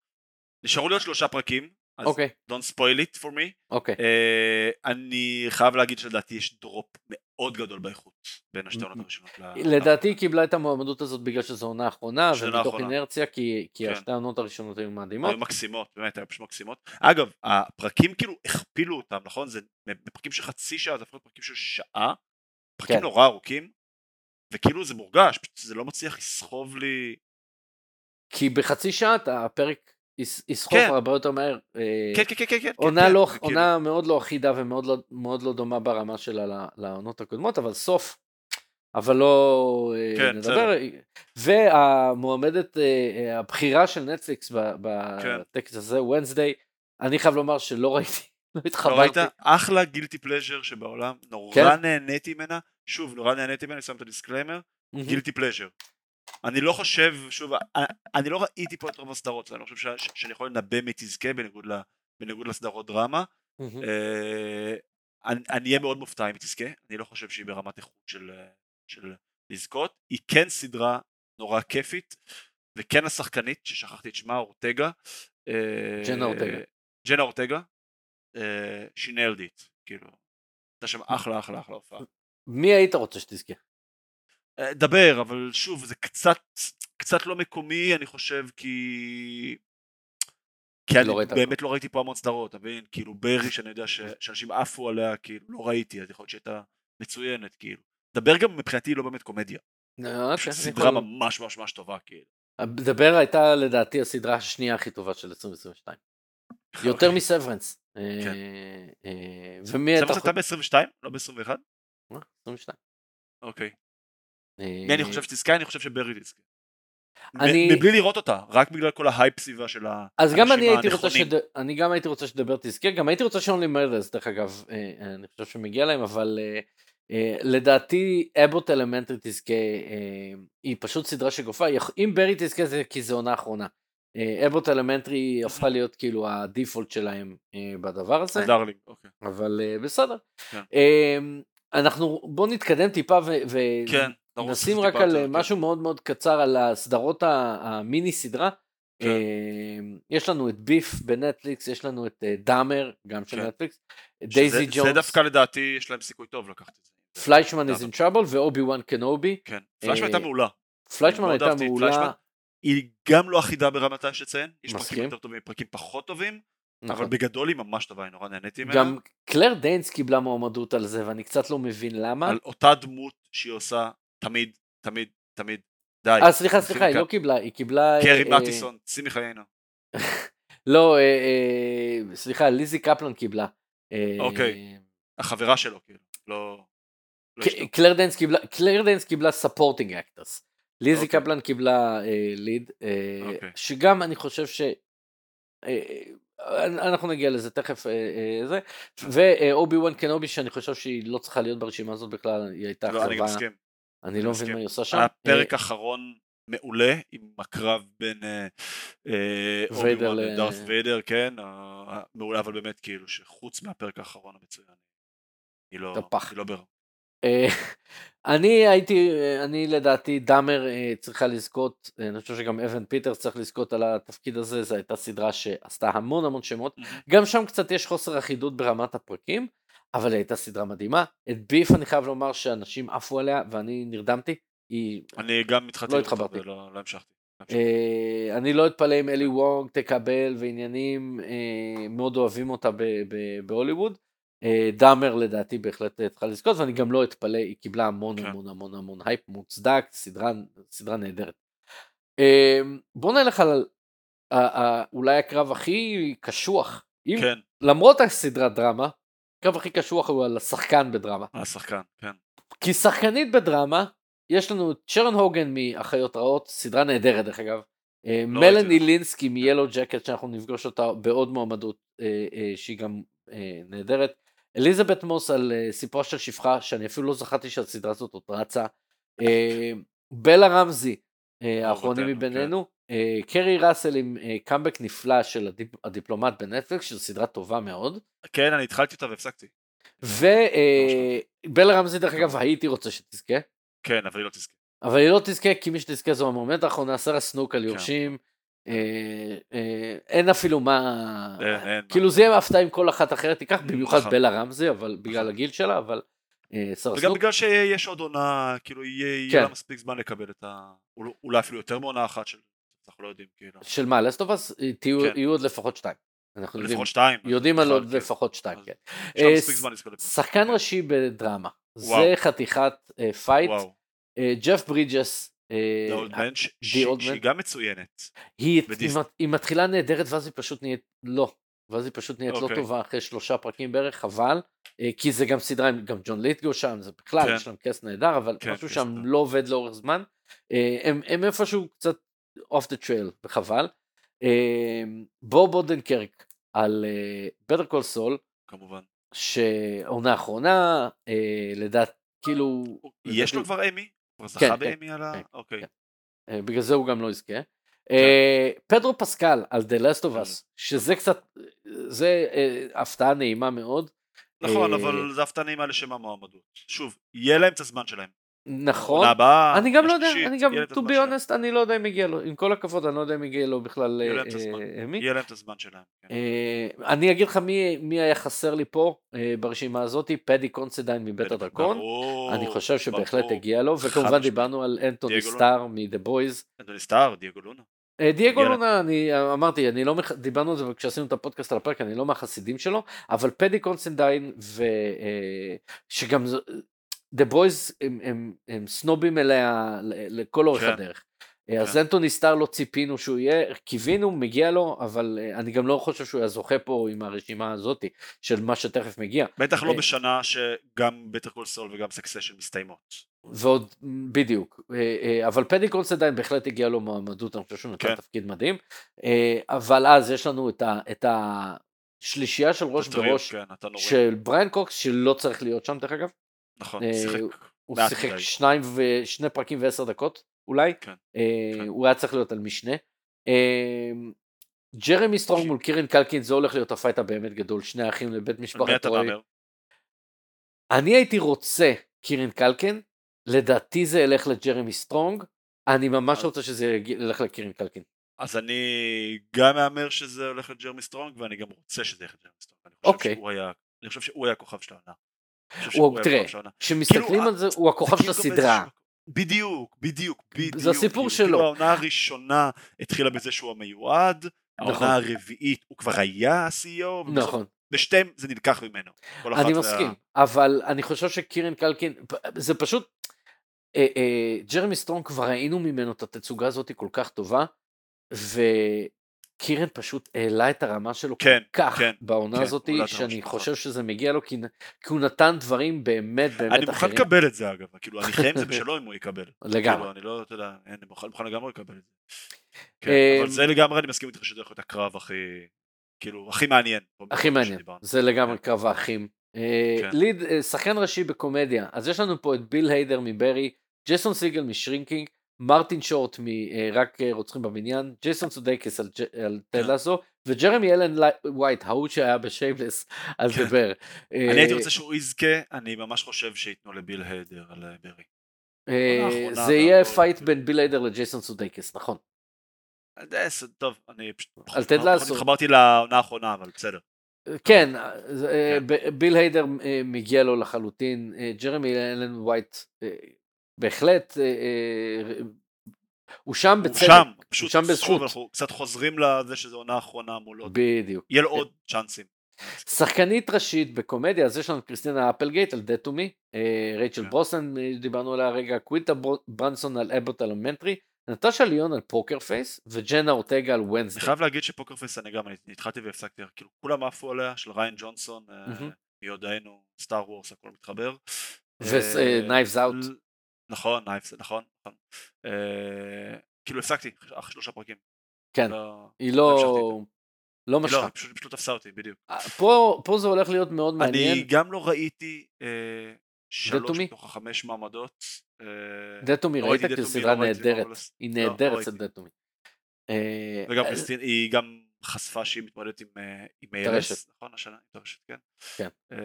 נשארו לי עוד שלושה פרקים, אז אוקיי, don't spoil it for me. אוקיי. אה, אני חייב להגיד שלדעתי יש דרופ מאוד גדול באיכות בין השתי עונות הראשונות. לדעתי היא קיבלה את המועמדות הזאת בגלל שזו עונה אחרונה ומתוך. אינרציה כי, כי כן. השתי העונות הראשונות היו מדהימות. היו מקסימות, באמת, היו פשוט מקסימות. אגב, הפרקים כאילו הכפילו אותם, נכון? זה מפרקים של חצי שעה, זה הפכו להיות פרקים של שעה. פרקים כן. נורא ארוכים, וכאילו זה מורגש, זה לא מצליח לסחוב לי... כי בחצי שעה אתה- הפרק יס- יסחוף כן. הרבה יותר מהר. אה, כן, כן, כן, כן, כן. עונה, כן, לא, זה כאילו- עונה מאוד לא אחידה ומאוד לא, מאוד לא דומה ברמה שלה לעונות הקודמות, אבל סוף. אבל לא אה, כן, נדבר. והמועמדת אה, הבכירה של נטפליקס כן. בטקס הזה, ונסדיי, אני חייב לומר שלא ראיתי, לא לא ראית? התחברתי. אחלה guilty pleasure שבעולם, נורא כן. נהניתי ממנה. שוב, נורא נהניתי ממנה, אני שם את ה disclaimer. guilty pleasure. אני לא חושב, שוב, אני- אני לא ראיתי פה את רוב הסדרות, אני לא חושב ש- שאני יכול לנבא מי תזכה בניגוד ל- בניגוד לסדרות דרמה. מהמם. אה, אני אהיה מאוד מופתע אם היא תזכה, אני לא חושב שהיא ברמת איכות של, אה, של לזכות. היא כן סדרה נורא כיפית, וכן השחקנית, ששכחתי את שמה, אורטגה. אה, ג'נה אורטגה. ג'נה אורטגה. אה, she nailed it, כאילו. הייתה שם אחלה אחלה אחלה הופעה. מי היית רוצה שתזכה? אה, דבר, אבל שוב, זה קצת, קצת לא מקומי, אני חושב, כי... כי אני לא באמת לא ראיתי פה המון סדרות, אתה מבין? כאילו ברי, שאני יודע ש- שאנשים עפו עליה, כאילו, לא ראיתי, אז יכול להיות שהייתה מצוינת, כאילו. דבר גם מבחינתי לא באמת קומדיה. אה, אוקיי, סדרה ממש ממש ממש טובה, כאילו. The Bear הייתה לדעתי הסדרה השנייה הכי טובה של 2022. יותר. מ Severance. אה, כן. אה, ומי אתה סבבה הייתה ב-22? לא ב-21? אה, 22. אוקיי. אה, מי אני חושב שתזכה? אני חושב שברי תזכה. אני- מבלי לראות אותה, רק בגלל כל ההייפ סביבה של האנשים אז גם אני הייתי רוצה הנכונים. שד... אני גם הייתי רוצה ש The Bear תזכה, גם הייתי רוצה ש Only Murders דרך אגב, אני חושב שמגיע להם, אבל לדעתי Abbott Elementary תזכה, היא פשוט סדרה שגופה, אם ברי תזכה זה כי זה עונה אחרונה. Abbott Elementary הפכה להיות כאילו ה default שלהם אה, בדבר הזה, ה darling, אוקיי. אבל אה, בסדר. כן. אה, אנחנו בוא נתקדם טיפה ו... ו... כן. רק על אה, כן. משהו מאוד מאוד קצר על הסדרות המיני סדרה. כן. אה, יש לנו את Beef בנטפליקס, יש לנו את אה, דאמר, גם של כן. נטפליקס, Daisy the Jones, דווקא לדעתי יש להם סיכוי טוב לקחת את זה. Fleishman is in trouble ואובי וואן קנובי. כן. פליישמן הייתה אה, מעולה. פליישמן הייתה מעולה, פליישמן. היא גם לא אחידה ברמתה יש לציין. יש. פרקים יותר טובים ופרקים פחות טובים, אבל נכון. בגדול היא ממש טובה, אני נורא נהניתי ממנה. גם קלייר דיינס קיבלה מועמדות על זה ואני קצת לא מבין למה. על אותה דמות שהיא עושה תמיד, תמיד, תמיד. די. אה סליחה סליחה היא. לא קיבלה, היא קיבלה... קרי אה, מטיסון, שימי חיינו. <laughs> לא, אה, אה, סליחה ליזי קפלן קיבלה. אה, אוקיי. החברה שלו, כאילו. לא... לא קלר דיינס קיבלה supporting actress. ליזי אוקיי. קפלן קיבלה lead, אוקיי. שגם אני חושב ש... אה, אה, אנחנו נגיע לזה תכף אה, אה, זה ואובי וואן קנובי שאני חושב שהיא לא צריכה להיות ברשימה הזאת בכלל היא הייתה לא, אני מסכים. אני לא מבין. מה היא עושה שם. היה פרק אה, אחרון מעולה עם הקרב בין אה, אה, אובי וואן ל- לדארת ויידר, כן, אה, מעולה אבל באמת כאילו שחוץ מהפרק האחרון המצוין, היא לא, טפח. לא. אה, <laughs> אני הייתי, אה, אני לדעתי דאמר אה, צריכה לזכות, אני חושב שגם אוון פיטרס צריך לזכות על התפקיד הזה, זו הייתה סדרה שעשתה המון המון שמות, גם שם קצת יש חוסר אחידות ברמת הפרקים, אבל הייתה סדרה מדהימה. את ביף אני חייב לומר שאנשים עפו עליה ואני נרדמתי, היא, אני גם התחלתי לא התחברתי. לא. לא המשכתי. אה, אני לא אתפלא אם אלי וונג תקבל ועניינים, מאוד אוהבים אותה בהוליווד. אה, דאמר לדעתי בהחלט צריכה לזכות ואני גם לא אתפלא, היא קיבלה המון כן. המון המון המון הייפ מוצדק, סדרה, סדרה נהדרת. אה, בוא נלך על אולי הקרב הכי קשוח, אם, כן, למרות הסדרת דרמה, הקרב הכי קשוח הוא על השחקן בדרמה. השחקן, כן. כי שחקנית בדרמה, יש לנו את שרון הוגן מאחיות רעות, סדרה נהדרת דרך אגב. אה, לא מלאני. לינסקי מ-Yellowjackets שאנחנו נפגוש אותה בעוד מועמדות אה, שהיא גם נהדרת. אליזבת מוס על אה, סיפורה של שפחה שאני אפילו לא זכרתי שהסדרה הזאת עוד רצה. אה, בלה רמזי אה, האחרונים אהובתנו, מבינינו. קרי ראסל עם קאמבק נפלא של הדיפ, הדיפלומט בנטפליקס שזו סדרה טובה מאוד. כן, אני התחלתי אותה והפסקתי. ובלה רמזי דרך אגב הייתי רוצה שתזכה. כן, אבל היא לא תזכה. אבל היא לא תזכה כי מי שתזכה זו המומנט האחרונה, סרט סנוק כן. על יורשים, אה, אה, אין אפילו מה. כאילו. זה יהיה הפתעה עם כל אחת אחרת, תיקח במיוחד נכון. בלה רמזי, אבל בגלל נכון. הגיל שלה, אבל אה, סרט וגם בגלל שיש עוד עונה, כאילו יהיה כן. לה מספיק זמן לקבל את ה... אול- אולי אפילו יותר מעונה אחת של... אנחנו לא יודעים, כאילו. של מה, ל-Last of Us, כן. יהיו עוד לפחות שתיים, אנחנו יודעים, שתיים. יודעים על בכלל, עוד כן. לפחות שתיים, כן. אה. שחקן ראשי בדרמה, זה. חתיכת אה, פייט. אה, ג'ף ברידג'ס, אה, The Old Man, Old שהיא. גם מצוינת. היא, מתחילה נהדרת ואז היא פשוט נהיית לא. ואז היא פשוט נהיית לא אוקיי. טובה אחרי שלושה פרקים בערך, חבל. אה, כי זה גם סדרה עם גם ג'ון ליטגו שם, זה בכלל, כן. יש להם קאסט נהדר, אבל כן, משהו שם. לא עובד לאורך זמן. אה, הם, איפשהו קצת off the trail, וחבל. אה, בוב אודנקרק על בטר קול סול, כמובן. שעונה אחרונה, אה, לדעת, כאילו... יש לו כבר אמי? כבר כן, זכה כן, באמי על ה... כן, אוקיי. כן. אה, בגלל זה הוא גם לא יזכה. אה, פדרו פסקל על The Last of Us, שזה קצת, זה אה, הפתעה נעימה מאוד. נכון, אבל זה הפתעה נעימה לשם המועמדות. שוב, יהיה להם את הזמן שלהם. נכון, אני גם לא יודע, אני גם, to be honest, אני לא יודע אם מגיע לו, עם כל הכבוד, אני לא יודע אם מגיע לו בכלל אה, הזמן. אה, מי. יהיה להם את הזמן שלהם. כן. אה, אני אגיד לך מי, היה חסר לי פה אה, ברשימה הזאתי, פדי קונסדיין מבית הדרקון. אני חושב שבהחלט. הגיע לו, וכמובן. דיברנו על אנטוני סטאר מ"דה בויז. אנטוני סטאר, דייגו לונה. אה, דייגו לונה, אני אה, אמרתי, אני לא, דיברנו על זה כשעשינו את הפודקאסט על הפרק, אני לא מהחסידים שלו, אבל פדי קונסדיין, ו... אה, שגם דה בויז הם, הם, הם סנובים אליה לכל אורך כן. הדרך. אה, אז כן. אנטוני סטאר לא ציפינו שהוא יהיה, קיווינו, מגיע לו, אבל אה, אני גם לא חושב שהוא היה זוכה פה עם הרשימה הזאתי, של מה שתכף מגיע. בטח לא אה, בשנה שגם בטר קול סול וגם סקסשן מסתיימות. ועוד, בדיוק, אבל פדי קונסדיין בהחלט הגיע לו מועמדות, אני חושב שהוא נתן כן. תפקיד מדהים, אבל אז יש לנו את ה- את השלישייה של ראש בראש כן. של בריין קוקס, שלא צריך להיות שם דרך אגב, נכון, אה, שיחק. הוא שיחק מדי. שניים ושני פרקים ועשר דקות אולי, כן, אה, כן. הוא היה צריך להיות על משנה. אה, ג'רמי סטרונג מול קירן קלקין זה הולך להיות הפייט הבאמת גדול, שני אחים לבית משפחת רוי. מהמר? אני הייתי רוצה קירן קלקין, לדעתי זה ילך לג'רמי סטרונג, אני ממש רוצה שזה ילך לקירן קלקין. אז אני גם מהמר שזה הולך לג'רמי סטרונג ואני גם רוצה שזה ילך לג'רמי סטרונג. אני חושב אוקיי. שהוא היה- אני חושב שהוא היה הכוכב של העונה. הוא- היה תראה. כשמסתכלים כאילו, על זה, הוא הכוכב של גם הסדרה. בדיוק, בדיוק, בדיוק. הסיפור כאילו, שלו. כאילו העונה הראשונה התחילה בזה שהוא המיועד, נכון. העונה הרביעית הוא כבר היה ה-CEO, נכון, בשתיהם זה נלקח ממנו. אני מסכים, אבל אני חושב שקירן קלקין, זה פשוט, אה, אה, ג'רמי סטרונג כבר ראינו ממנו את התצוגה הזאת כל כך טובה, וקירן פשוט העלה את הרמה שלו כן, כל כך כן, בעונה כן, הזאת, שאני חושב שזה מגיע לו, כי כי הוא נתן דברים באמת אני באמת מוכן אחרים. לקבל את זה אגב, כאילו אני חי עם זה <laughs> בשלום אם הוא יקבל. לגמרי. כאילו, אני לא, אתה יודע, אני מוכן מוכן לגמרי לקבל את זה. כן, אמ, אבל זה לגמרי, אני מסכים איתך שזה יכול להיות הקרב הכי, כאילו, הכי מעניין. הכי מעניין. זה לגמרי כן. קרב האחים. אה, כן. lead, אה, שחקן ראשי בקומדיה, אז יש לנו פה את ביל היידר מברי, ג'ייסון סיגל מ-Shrinking, מרטין שורט מרק אה, רוצחים בבניין, ג'ייסון סודייקס על על כן. טד לאסו, וג'רמי אלן ווייט, ההוא שהיה בשיימלס, על <laughs> כן. The Bear. אני הייתי רוצה שהוא יזכה, אני ממש חושב שייתנו לביל היידר על אה, ברי. אה, זה יהיה והכל. פייט בין ביל היידר לג'ייסון סודייקס, נכון. אה, טוב, אני פשוט. התחברתי לעונה האחרונה, אבל בסדר. כן, אז, אה, כן. ביל היידר אה, מגיע לו לחלוטין, אה, ג'רמי אלן ווייט אה, בהחלט, אה, אה, הוא שם הוא בצדק, שם, הוא פשוט, שם שוב, בזכות, אנחנו קצת חוזרים לזה שזו עונה אחרונה מול עוד, בדיוק. יהיה לו עוד צ'אנסים. שחקנית ראשית בקומדיה, אז יש לנו קריסטינה אפלגייט על Dead to Me, אה, רייצ'ל כן. ברוסן, אה, דיברנו עליה הרגע, קווינטה בר- ברנסון על אבוט אלמנטרי, נטשה ליון על פוקר פייס, וג'נה אורטגה על אני וונסדי. חייב להגיד שפוקר פייס אני גם, אני התחלתי והפסקתי, כאילו כולם עפו עליה, של ריין ג'ונסון, אה. מיודענו, סטאר וורס, הכל מתחבר. ו-Knives Out. נכון, נכון, נכון. אה, כאילו הפסקתי, אחרי שלושה פרקים. כן, לא- היא לא לא, לא לא, משכה. פשוט פשוט תפסה אותי, בדיוק. פה פה זה הולך להיות מאוד אני מעניין. גם לא ראיתי אה, שלוש? מתוך החמש מעמדות. אה, דטומי לא ראית? כי זו סדרה לא נהדרת. היא לא, לא נהדרת. אצל דטומי. אה, וגם היא גם חשפה שהיא מתמודדת עם, אה, עם. ALS, נכון? השנה, עם טרשת, כן. כן. אה,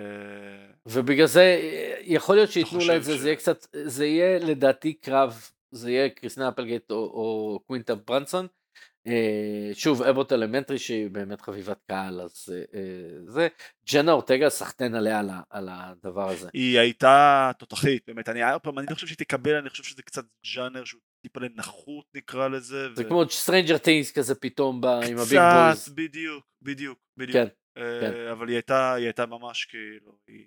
ובגלל זה אה, יכול להיות שייתנו לה את זה, ש- זה יהיה קצת, זה יהיה לדעתי קרב, זה יהיה קריסטינה אפלגייט או, או קווינטה ברנסון. שוב, אבוט אלמנטרי שהיא באמת חביבת קהל, אז זה. ג'נה אורטגה סחטיין עליה על, הדבר הזה. היא הייתה תותחית, באמת, אני עוד פעם, אני לא חושב שהיא תקבל, אני חושב שזה קצת ז'אנר שהוא טיפה לנחות נקרא לזה. זה ו- כמו סטרנג'ר טינגס כזה פתאום בא עם ה-big קצת, boys. בדיוק, בדיוק, בדיוק. כן, אה, כן. אבל היא הייתה, היא הייתה ממש כאילו, היא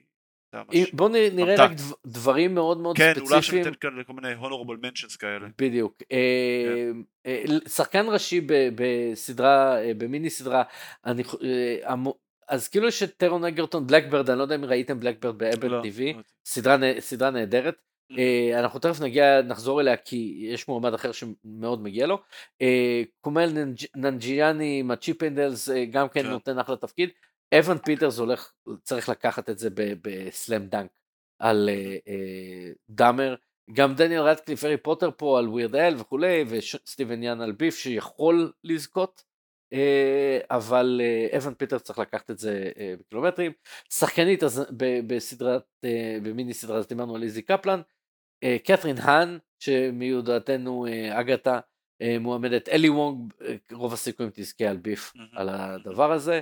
הייתה ממש... בוא נראה ממתק. רק דב- דברים מאוד מאוד כן, אולי עכשיו ספציפיים. ניתן כאן לכל מיני honorable mentions כאלה. בדיוק. אה, אה, שחקן ראשי ב- בסדרה, אה, במיני סדרה, אני, אה, המו- אז כאילו יש את טרון אגרטון ב-Black Bird, אני לא יודע אם ראיתם Black Bird באפל לא, TV, לא. סדרה סדרה נהדרת. אה, אנחנו תכף נגיע, נחזור אליה כי יש מועמד אחר שמאוד מגיע לו. אה, קומייל ננג'- ננג'יאני עם הצ'יפנדיילס אה, גם כן כן. נותן אחלה תפקיד. אוון פיטרס הולך, צריך לקחת את זה ב-slam dunk על דאמר. גם דניאל רדקליף, הארי פוטר פה על ווירד אל וכולי, וסטיבן יון על ביף שיכול לזכות, אבל אבן פיטר צריך לקחת את זה בקילומטרים. שחקנית אז בסדרת, במיני סדרה, אז דיברנו על איזי קפלן. קתרין האן, שמיודעתנו אגתה מועמדת, אלי וונג, רוב הסיכויים תזכה על ביף על הדבר הזה.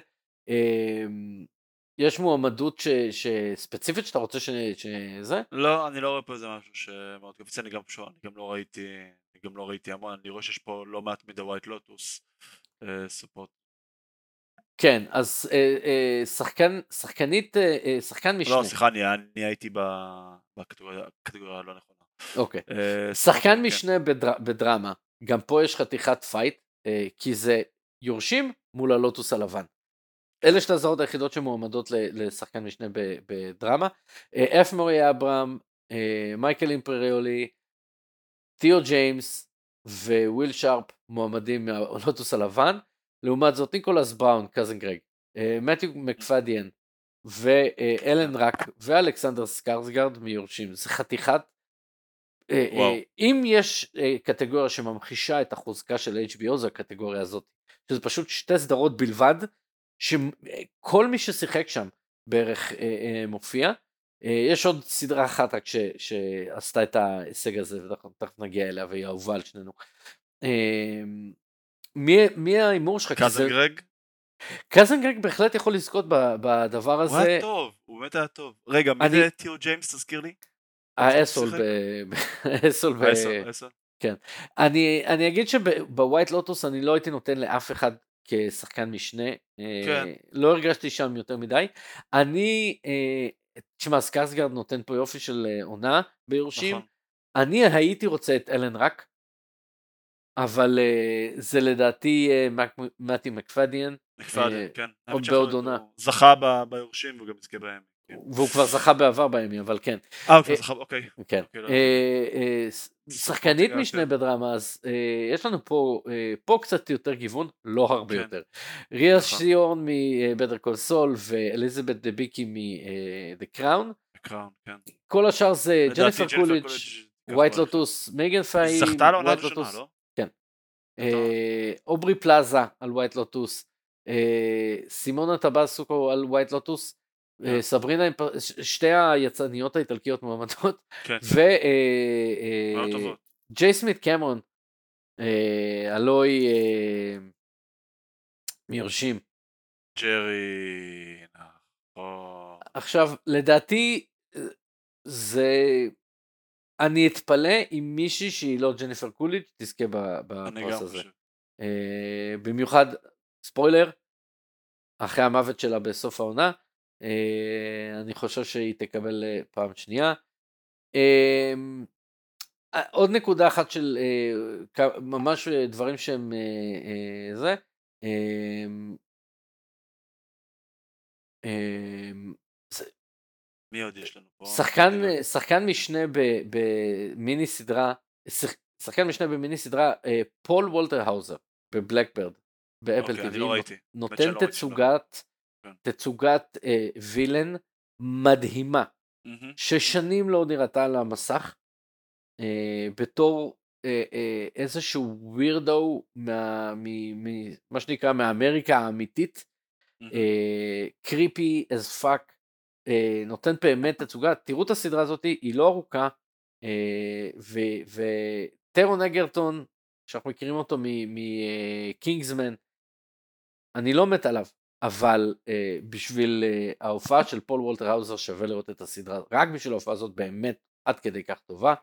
יש מועמדות ש, שספציפית שאתה רוצה ש, שזה? לא, אני לא רואה פה איזה משהו שמאוד קפץ, אני גם פשוט, אני גם לא ראיתי, אני גם לא ראיתי המון, אני רואה שיש פה לא מעט מדי ווייט לוטוס support. כן, אז אה, אה, שחקן, שחקנית, אה, אה שחקן משנה. לא, סליחה, אני, אני הייתי בקטגוריה הלא נכונה. אוקיי. אה, שחקן כן. משנה כן. בדר, בדרמה, גם פה יש חתיכת פייט, אה, כי זה יורשים מול הלוטוס הלבן. אלה שתי הזרות היחידות שמועמדות לשחקן משנה בדרמה. אף מורי אברהם, מייקל אימפריולי, תיאו ג'יימס וויל שארפ מועמדים מהלוטוס הלבן. לעומת זאת ניקולס בראון, cousin גרג, אה, מתיו מקפדיאן ואלן ראק ואלכסנדר סקרסגרד מיורשים. זה חתיכת וואו. אם יש קטגוריה שממחישה את החוזקה של HBO זה הקטגוריה הזאת. שזה פשוט שתי סדרות בלבד שכל מי ששיחק שם בערך אה, אה, מופיע. אה, יש עוד סדרה אחת רק ש, שעשתה את ההישג הזה ותכף נגיע אליה והיא אהובה על שנינו. אה, מי, מי ההימור שלך? קזן גרג? קזן גרג בהחלט יכול לזכות בדבר הזה. הוא היה טוב, הוא באמת היה טוב. רגע, מי זה טיו ג'יימס תזכיר לי? האסול ב... <laughs> האסול ב... כן. אני, אני אגיד שבווייט לוטוס אני לא הייתי נותן לאף אחד כשחקן משנה, כן. אה, לא הרגשתי שם יותר מדי. אני, אה, תשמע, סקרסגרד נותן פה יופי של אה, עונה ביורשים. נכון. אני הייתי רוצה את אלן רק, אבל זה לדעתי מתי מקפדיאן. מקפדיאן, כן. עוד בעוד עונה. זכה ביורשים והוא גם יזכה בהם. כן. והוא כבר זכה בעבר בימי, אבל כן. אה, הוא כבר זכה, אוקיי. כן. אוקיי, לא שחקנית משנה בדרמה, אז אה, יש לנו פה, אה, פה קצת יותר גיוון, לא הרבה כן. יותר. ריאה. סיהורן מבטר קול סול ואליזבת דביקי מ"דה קראון". כן. כל השאר זה ג'ניפר קולידג', ווייט לוטוס, מייגן פאהי, זכתה לעונה הראשונה, לא? כן. אה, אוברי פלאזה על ווייט לוטוס, סימונה טבסוקו על ווייט לוטוס. כן. סברינה, שתי היצאניות האיטלקיות מועמדות, כן. וג'יי סמית קמרון, הלא היא מיורשים. ג'רי, נכון. עכשיו, לדעתי, זה... אני אתפלא אם מישהי שהיא לא ג'ניפר קוליג' תזכה בפרס הזה. במיוחד, ספוילר, אחרי המוות שלה בסוף העונה, אה, אני חושב שהיא תקבל אה, פעם שנייה. אמ, עוד נקודה אחת של אה, ממש דברים שהם זה. אמ, אמ, מי עוד יש לנו פה? שחקן, שחקן משנה במיני סדרה, שחקן משנה במיני סדרה, פול וולטר האוזר ב-Black Bird, באפל אוקיי, TV, לא נותן תצוגת. תצוגת אה, villain מדהימה, mm-hmm. ששנים לא נראתה על המסך, אה, בתור אה, איזשהו weirdo, מה, מה שנקרא מאמריקה האמיתית, creepy as fuck, נותן באמת תצוגה, תראו את הסדרה הזאת, היא לא ארוכה, וטרון אגרטון, שאנחנו מכירים אותו מקינגסמן, אני לא מת עליו, אבל אה, בשביל אה, ההופעה של פול וולטר האוזר שווה לראות את הסדרה, רק בשביל ההופעה הזאת באמת עד כדי כך טובה.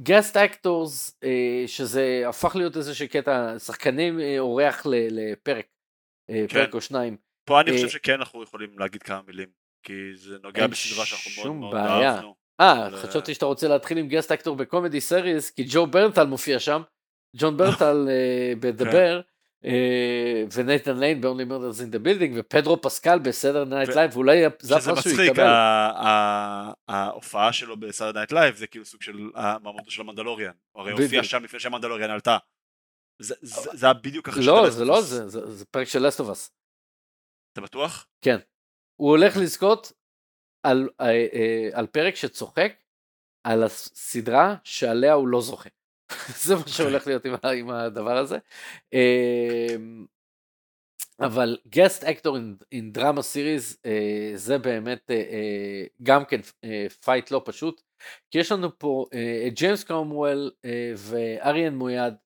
guest אמ, actors, אה, שזה הפך להיות איזה שקטע, שחקנים אה, אורח לפרק, אה, כן. פרק או שניים. פה אני חושב שכן אנחנו יכולים להגיד כמה מילים, כי זה נוגע בסדרה שאנחנו מאוד מאוד אהבנו. אה, חשבתי שאתה רוצה להתחיל עם guest actor ב-comedy series, כי ג'ון ברנטל מופיע שם, ג'ון ברנטל בדה בר. אה, ונייתן ליין ב-only murders in the building ופדרו פסקל בסאטרדיי נייט לייב ואולי זה הפרס שהוא יקבל. שזה מצחיק ההופעה שלו בסאטרדיי נייט לייב זה כאילו סוג של המעמדו של המנדלוריאן הוא הרי הופיע שם לפני שהמנדלוריאן עלתה. זה היה בדיוק אחרי לא זה לא זה זה פרק של לאסט אוף אס. אתה בטוח? כן. הוא הולך לזכות על אה, אה, פרק שצוחק על הסדרה שעליה הוא לא זוכה. <laughs> זה מה שהולך להיות עם, הדבר הזה. אמ, אבל guest actor in, in drama series אה, זה באמת אה, אה, גם כן אה, פייט לא פשוט, כי יש לנו פה את ג'יימס קרומוול ואריאן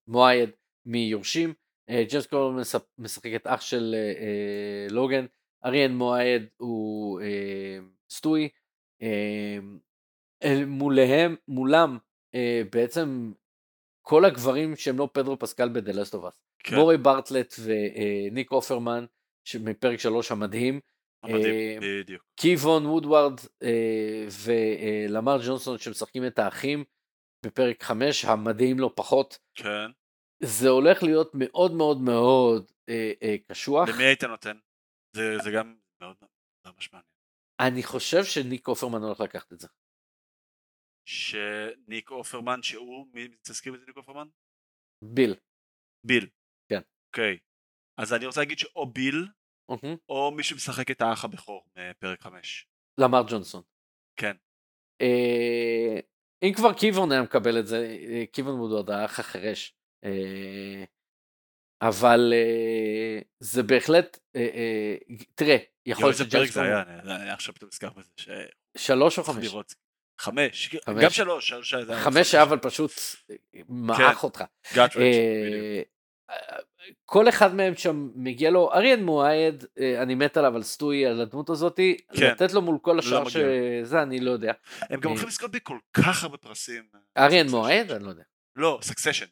מועייד מיורשים, ג'יימס קרומוול משחק את אח של אה, לוגן, אריאן מועייד הוא אה, סטואי, אה, מולהם, מולם אה, בעצם כל הגברים שהם לא פדרו פסקל ב"דה לסט אוף אס". כן. מוריי ברטלט וניק אופרמן מפרק 3 המדהים. המדהים, אה, בדיוק. קיבון וודארד אה, ולמאר ג'ונסון שמשחקים את האחים בפרק 5 המדהים לא פחות. כן. זה הולך להיות מאוד מאוד מאוד אה, קשוח. למי היית נותן? זה, זה גם מאוד ממש מעניין. אני חושב שניק אופרמן הולך לקחת את זה. שניק אופרמן שהוא, מי תזכיר את ניק אופרמן? ביל. ביל. כן. אוקיי. אז אני רוצה להגיד שאו ביל, mm-hmm. או מי שמשחק את האח הבכור מפרק 5. למר ג'ונסון. כן. אה, אם כבר קיוון היה מקבל את זה, אה, קיוון הוא עוד האח החירש. אה, אבל אה, זה בהחלט, אה, אה, תראה, יכול להיות שג'יימס... איזה פרק זה היה, אני עכשיו פתאום נזכר בזה. ש... שלוש או חמש? לראות. חמש, חמש. גם שלוש, שלוש חמש היה אבל פשוט מעך כן. אותך. אה, כל אחד מהם שם מגיע לו, אריאן מועד, אה, אני מת עליו על סטוי, על הדמות הזאתי, כן. לתת לו מול כל השאר לא שזה, אני לא יודע. הם גם אה, הולכים לזכות בכל כך הרבה פרסים. אריאן מועד? אני לא יודע. לא, Succession.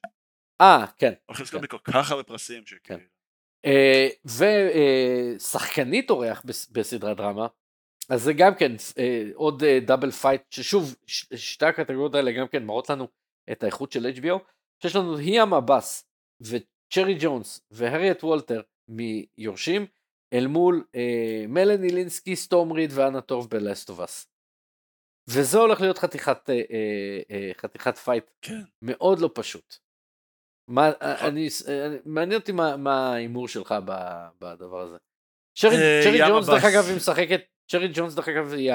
אה, כן. הולכים לזכות כן. בכל כך הרבה פרסים. כן. ושחקנית אורח בסדרת דרמה, אז זה גם כן אה, עוד אה, double fight, ששוב, שתי הקטגוריות האלה גם כן מראות לנו את האיכות של HBO, שיש לנו היאם עבאס וצ'רי ג'ונס והריאט וולטר מיורשים, אל מול אה, מלני לינסקי, סטורם ריד ואנה טורב ב Last of Us. וזה הולך להיות חתיכת, אה, אה, אה, חתיכת fight כן. מאוד לא פשוט. מה, נכון. אני, אני, מעניין אותי מה ההימור שלך בדבר הזה. שרי, אה, שרי ג'ונס דרך אגב היא משחקת שרי ג'ונס דרך אגב היא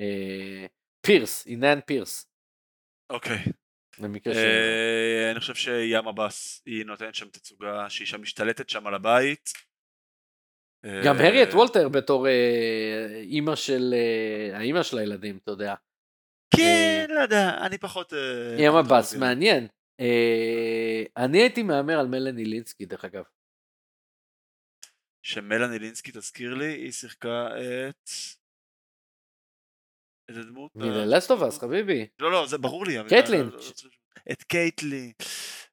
הפירס, אה, היא נאן פירס. אוקיי. אה, אני חושב שהיאם עבאס היא נותנת שם תצוגה שהיא שם משתלטת שם על הבית. גם הריאט וולטר בתור אימא של האימא של הילדים אתה יודע. כן לא יודע אני פחות. ים עבאס מעניין. אני הייתי מהמר על מלאני לינסקי דרך אגב. שמלאני לינסקי תזכיר לי, היא שיחקה את... איזה דמות? מלסטובס חביבי. לא לא זה ברור לי. קייטלין. לא, לא, לא, את קייטלין.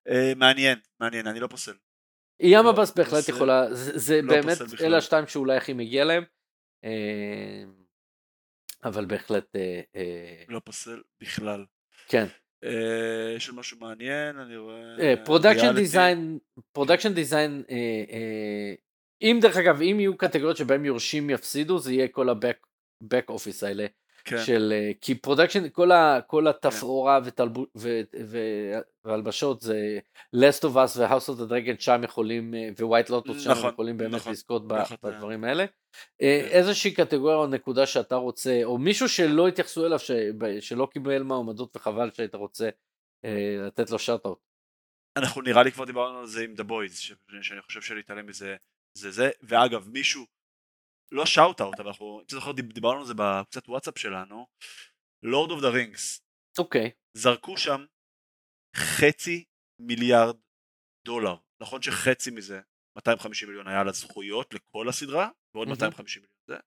אה, מעניין, מעניין, אני לא פוסל. היאם עבאס בהחלט יכולה, זה באמת אלה השתיים שאולי הכי מגיע להם. אה, אבל בהחלט... אה, לא פוסל בכלל. כן. יש עוד משהו מעניין, אני רואה... production design, production design אם דרך אגב, אם יהיו קטגוריות שבהם יורשים יפסידו, זה יהיה כל ה-back office האלה. כן. של, אה, כי production, כל, ה, כל התפאורה כן. והלבשות זה last of us of the dragon שם יכולים, אה, ו-white lotus שם נכון, יכולים באמת נכון, לזכות נכון, בדברים האלה. אה, כן. איזושהי קטגוריה או נקודה שאתה רוצה, או מישהו שלא התייחסו אליו, ש, שלא קיבל מעומדות וחבל שהיית רוצה לתת לו שאט-אוט. אנחנו נראה לי כבר דיברנו על זה עם The Boys, שאני חושב שלהתעלם מזה זה זה, ואגב מישהו, לא שאוט אאוט, אבל אנחנו, אם אתה זוכר דיברנו על זה בקצת וואטסאפ שלנו, Lord of the Rings. אוקיי. זרקו שם חצי מיליארד דולר. נכון שחצי מזה, 250 מיליון היה לזכויות לכל הסדרה, ועוד mm-hmm. 250 מיליון זה.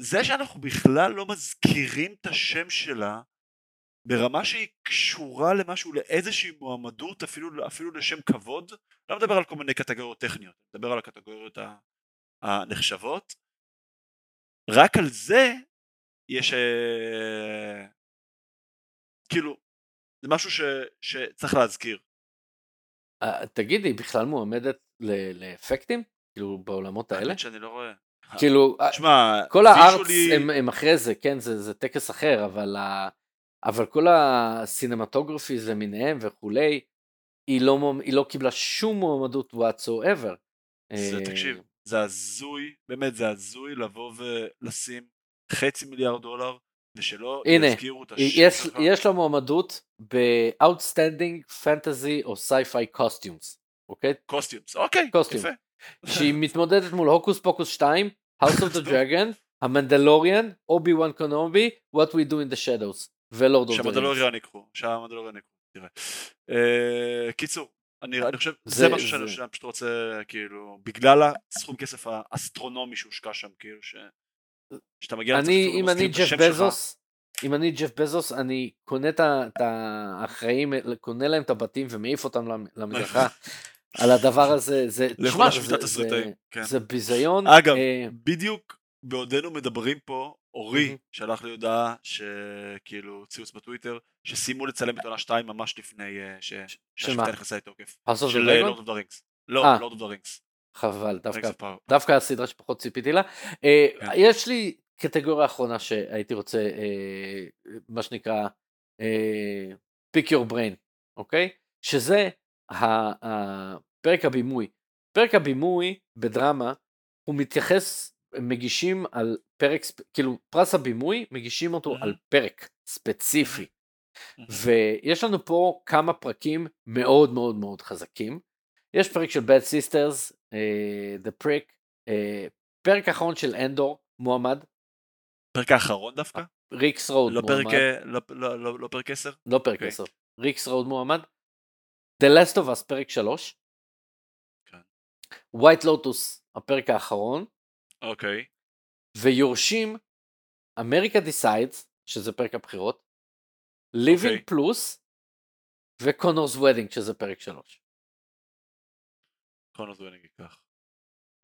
זה שאנחנו בכלל לא מזכירים את השם שלה ברמה שהיא קשורה למשהו, לאיזושהי מועמדות, אפילו, אפילו לשם כבוד, לא מדבר על כל מיני קטגוריות טכניות, מדבר על הקטגוריות הנחשבות, רק על זה יש אה, כאילו, זה משהו ש, שצריך להזכיר. אה, תגיד, היא בכלל מועמדת לאפקטים? כאילו בעולמות האלה? שאני לא רואה. כאילו, תשמע, כל הארץ הם, הם אחרי זה, כן, זה, זה טקס אחר, אבל ה... אבל כל הסינמטוגרפיז למיניהם וכולי, היא לא, היא לא קיבלה שום מועמדות whatsoever. זה, אה, תקשיב, זה הזוי, באמת זה הזוי לבוא ולשים חצי מיליארד דולר ושלא הנה, יזכירו את השם יש, שלך. יש לה מועמדות ב-outstanding fantasy או sci-fi costumes, אוקיי? costumes, אוקיי, costume. יפה. שהיא <laughs> מתמודדת מול Hocus Pocus 2, House of the <laughs> Dragon, המנדלוריאן, אובי וואן קונובי, What We Do in the Shadows, ו Lord of שהמנדלוריאן יקחו, שהמנדלוריאן יקחו, תראה. אה, קיצור, אני, אני חושב, זה, זה משהו שאני, שאני פשוט רוצה, כאילו, בגלל הסכום כסף האסטרונומי שהושקע שם, כאילו, ש... שאתה מגיע לצפות, אם אני ג'ף בזוס, אם אני ג'ף בזוס, אני קונה את האחראים, קונה להם את הבתים ומעיף אותם למדרכה. <laughs> על הדבר הזה, זה, תשמע, זה, זה, כן. זה ביזיון. אגב, אה... בדיוק בעודנו מדברים פה, אורי mm-hmm. שלח לי הודעה שכאילו ציוץ בטוויטר, שסיימו לצלם את עונה 2 ממש לפני uh, שהשביתה נכנסה לתוקף. של Lord of the Rings. לא, Lord of the Rings. חבל, דווקא, דווקא הסדרה שפחות ציפיתי לה. Uh, כן. יש לי קטגוריה אחרונה שהייתי רוצה, uh, מה שנקרא, pick your brain, אוקיי? Okay? שזה הפרק הבימוי. פרק הבימוי בדרמה הוא מתייחס, מגישים על פרק, כאילו פרס הבימוי מגישים אותו על פרק ספציפי. ויש לנו פה כמה פרקים מאוד מאוד מאוד חזקים. יש פרק של Bad Sisters, uh, The Prick, uh, פרק אחרון של אנדור מועמד. פרק האחרון דווקא? Rix Road לא מועמד. פרק, לא, לא, לא, לא פרק 10? לא פרק 10. Okay. Rix Road מועמד. The Last of Us פרק 3. כן. White Lotus הפרק האחרון. אוקיי. ויורשים America Decides, שזה פרק הבחירות, Living okay. Plus ו Connor's Wedding שזה פרק 3. Connor's Wedding ייקח.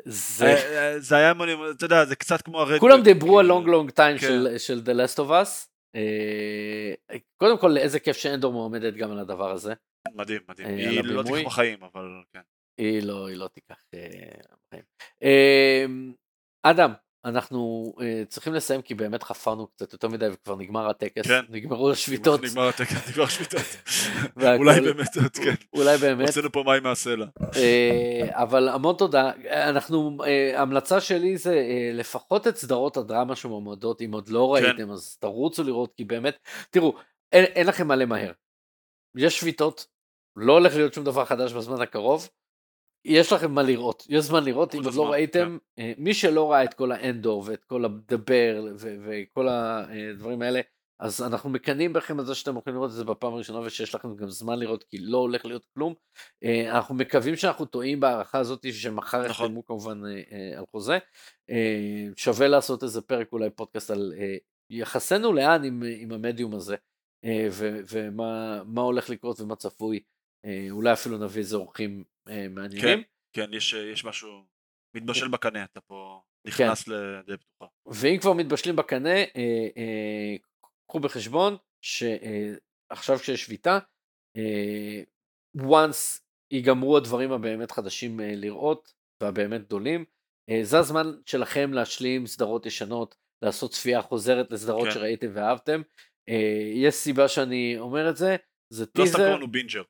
זה... אה, אה, זה היה, אתה יודע, זה קצת כמו הרדבק. כולם דיברו על Long Long Time של The Last of Us. אה, קודם כל, איזה כיף שאנדור מועמדת גם על הדבר הזה. מדהים, מדהים. היא לא תיקח בחיים, אבל כן. היא לא, היא לא תיקח בחיים. אדם, אנחנו uh, צריכים לסיים כי באמת חפרנו קצת יותר מדי וכבר נגמר הטקס, כן. נגמרו השביתות. נגמר הטקס, נגמר השביתות. <laughs> אולי באמת, כן. אולי באמת. הוצאנו פה מים מהסלע. Uh, אבל המון תודה. אנחנו, uh, המלצה שלי זה uh, לפחות את סדרות הדרמה שמועמדות, אם עוד לא כן. ראיתם, כן. אז תרוצו לראות, כי באמת, תראו, אין, אין לכם מה למהר. יש שביתות, לא הולך להיות שום דבר חדש בזמן הקרוב. יש לכם מה לראות, יש זמן לראות, אם עוד לא ראיתם, כן. אה, מי שלא ראה את כל האנדור ואת כל הדבר וכל הדברים האלה, אז אנחנו מקנאים בכם על זה שאתם הולכים לראות את זה בפעם הראשונה ושיש לכם גם זמן לראות כי לא הולך להיות כלום. אה, אנחנו מקווים שאנחנו טועים בהערכה הזאת שמחר נכון. יחתמו כמובן אה, על חוזה. שווה לעשות איזה פרק אולי פודקאסט על יחסנו לאן עם, עם המדיום הזה ומה הולך לקרות ומה צפוי. אולי אפילו נביא איזה אורחים אה, מעניינים. כן, כן, יש, יש משהו, מתבשל בקנה, אתה פה נכנס כן. לדעה פתוחה. ואם כבר מתבשלים בקנה, אה, אה, קחו בחשבון שעכשיו אה, כשיש שביתה, אה, once ייגמרו הדברים הבאמת חדשים אה, לראות והבאמת גדולים, אה, זה הזמן שלכם להשלים סדרות ישנות, לעשות צפייה חוזרת לסדרות כן. שראיתם ואהבתם. אה, יש סיבה שאני אומר את זה, זה לא טיזר. לא סתם קוראים בינג'ר.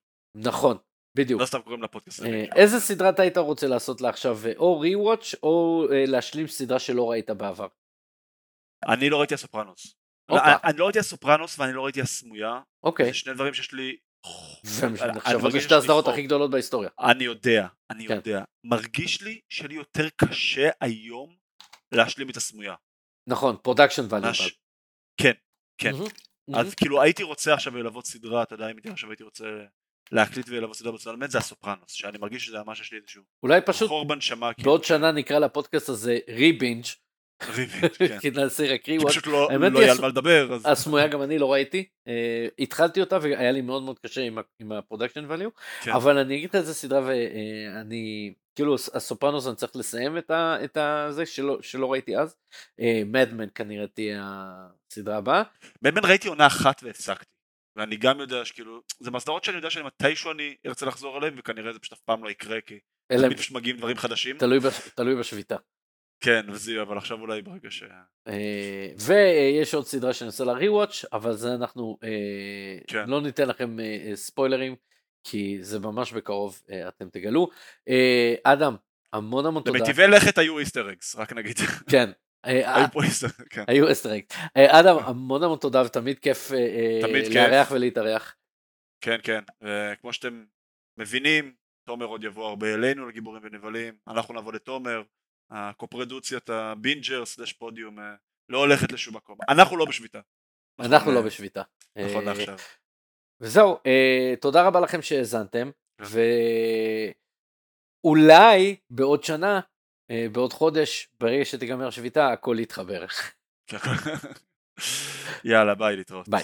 נכון, בדיוק. לא סתם קוראים לפודקאסט. אה, איזה סדרה אתה היית רוצה לעשות לה עכשיו, או rewatch או אה, להשלים סדרה שלא ראית בעבר? אני לא ראיתי הסופרנוס. לא, אני לא ראיתי הסופרנוס ואני לא ראיתי הסמויה. אוקיי. זה שני דברים שיש לי... עכשיו זה שתי הסדרות הכי גדולות בהיסטוריה. אני יודע, אני כן. יודע. מרגיש לי שלי יותר קשה היום להשלים את הסמויה. נכון, production value. כן, כן. אז כאילו הייתי רוצה עכשיו ללוות סדרה, אתה יודע, אם עכשיו הייתי רוצה להקליט ולבוא סדרה בצורה באמת זה הסופרנוס, שאני מרגיש שזה ממש יש לי איזשהו אולי פשוט חור בנשמה. כאילו. בעוד שנה נקרא לפודקאסט הזה ריבינג' כן. <laughs> כי נעשה רק ריוואט. פשוט לא, לא יהיה על מה לדבר. הסמויה <laughs> גם אני לא ראיתי, uh, התחלתי אותה והיה לי מאוד מאוד קשה עם, ה production value, כן. אבל אני אגיד לך איזה סדרה ואני, uh, כאילו הסופרנוס אני צריך לסיים את, זה שלא, ראיתי אז, Mad Men uh, כנראה תהיה הסדרה הבאה. Mad Men ראיתי עונה אחת והפסקתי. ואני גם יודע שכאילו, זה מהסדרות שאני יודע שמתישהו אני ארצה לחזור אליהם וכנראה זה פשוט אף פעם לא יקרה כי אלה... תמיד פשוט מגיעים דברים חדשים. תלוי, בש... תלוי בשביתה. כן, וזה, אבל עכשיו אולי ברגע ש... אה, ויש עוד סדרה שאני עושה לה ריוואץ', אבל זה אנחנו אה, כן. לא ניתן לכם אה, ספוילרים, כי זה ממש בקרוב אתם תגלו. אדם, המון המון תודה. במטיבי לכת היו איסטר אקס, רק נגיד. כן, היו איסטר, כן. היו איסטר אה, אדם, המון המון תודה ותמיד כיף אה, לארח ולהתארח. כן, כן, וכמו שאתם מבינים, תומר עוד יבוא הרבה אלינו לגיבורים ונבלים, אנחנו נבוא לתומר, הקופרודוקציית הבינג'ר סלש פודיום אה, לא הולכת לשום מקום. אנחנו לא בשביתה. אנחנו לא בשביתה. נכון לעכשיו. וזהו, תודה רבה לכם שהאזנתם, כן. ואולי בעוד שנה, אה, בעוד חודש, ברגע שתיגמר שביתה, הכל יתחבר. <laughs> יאללה, ביי, להתראות. ביי.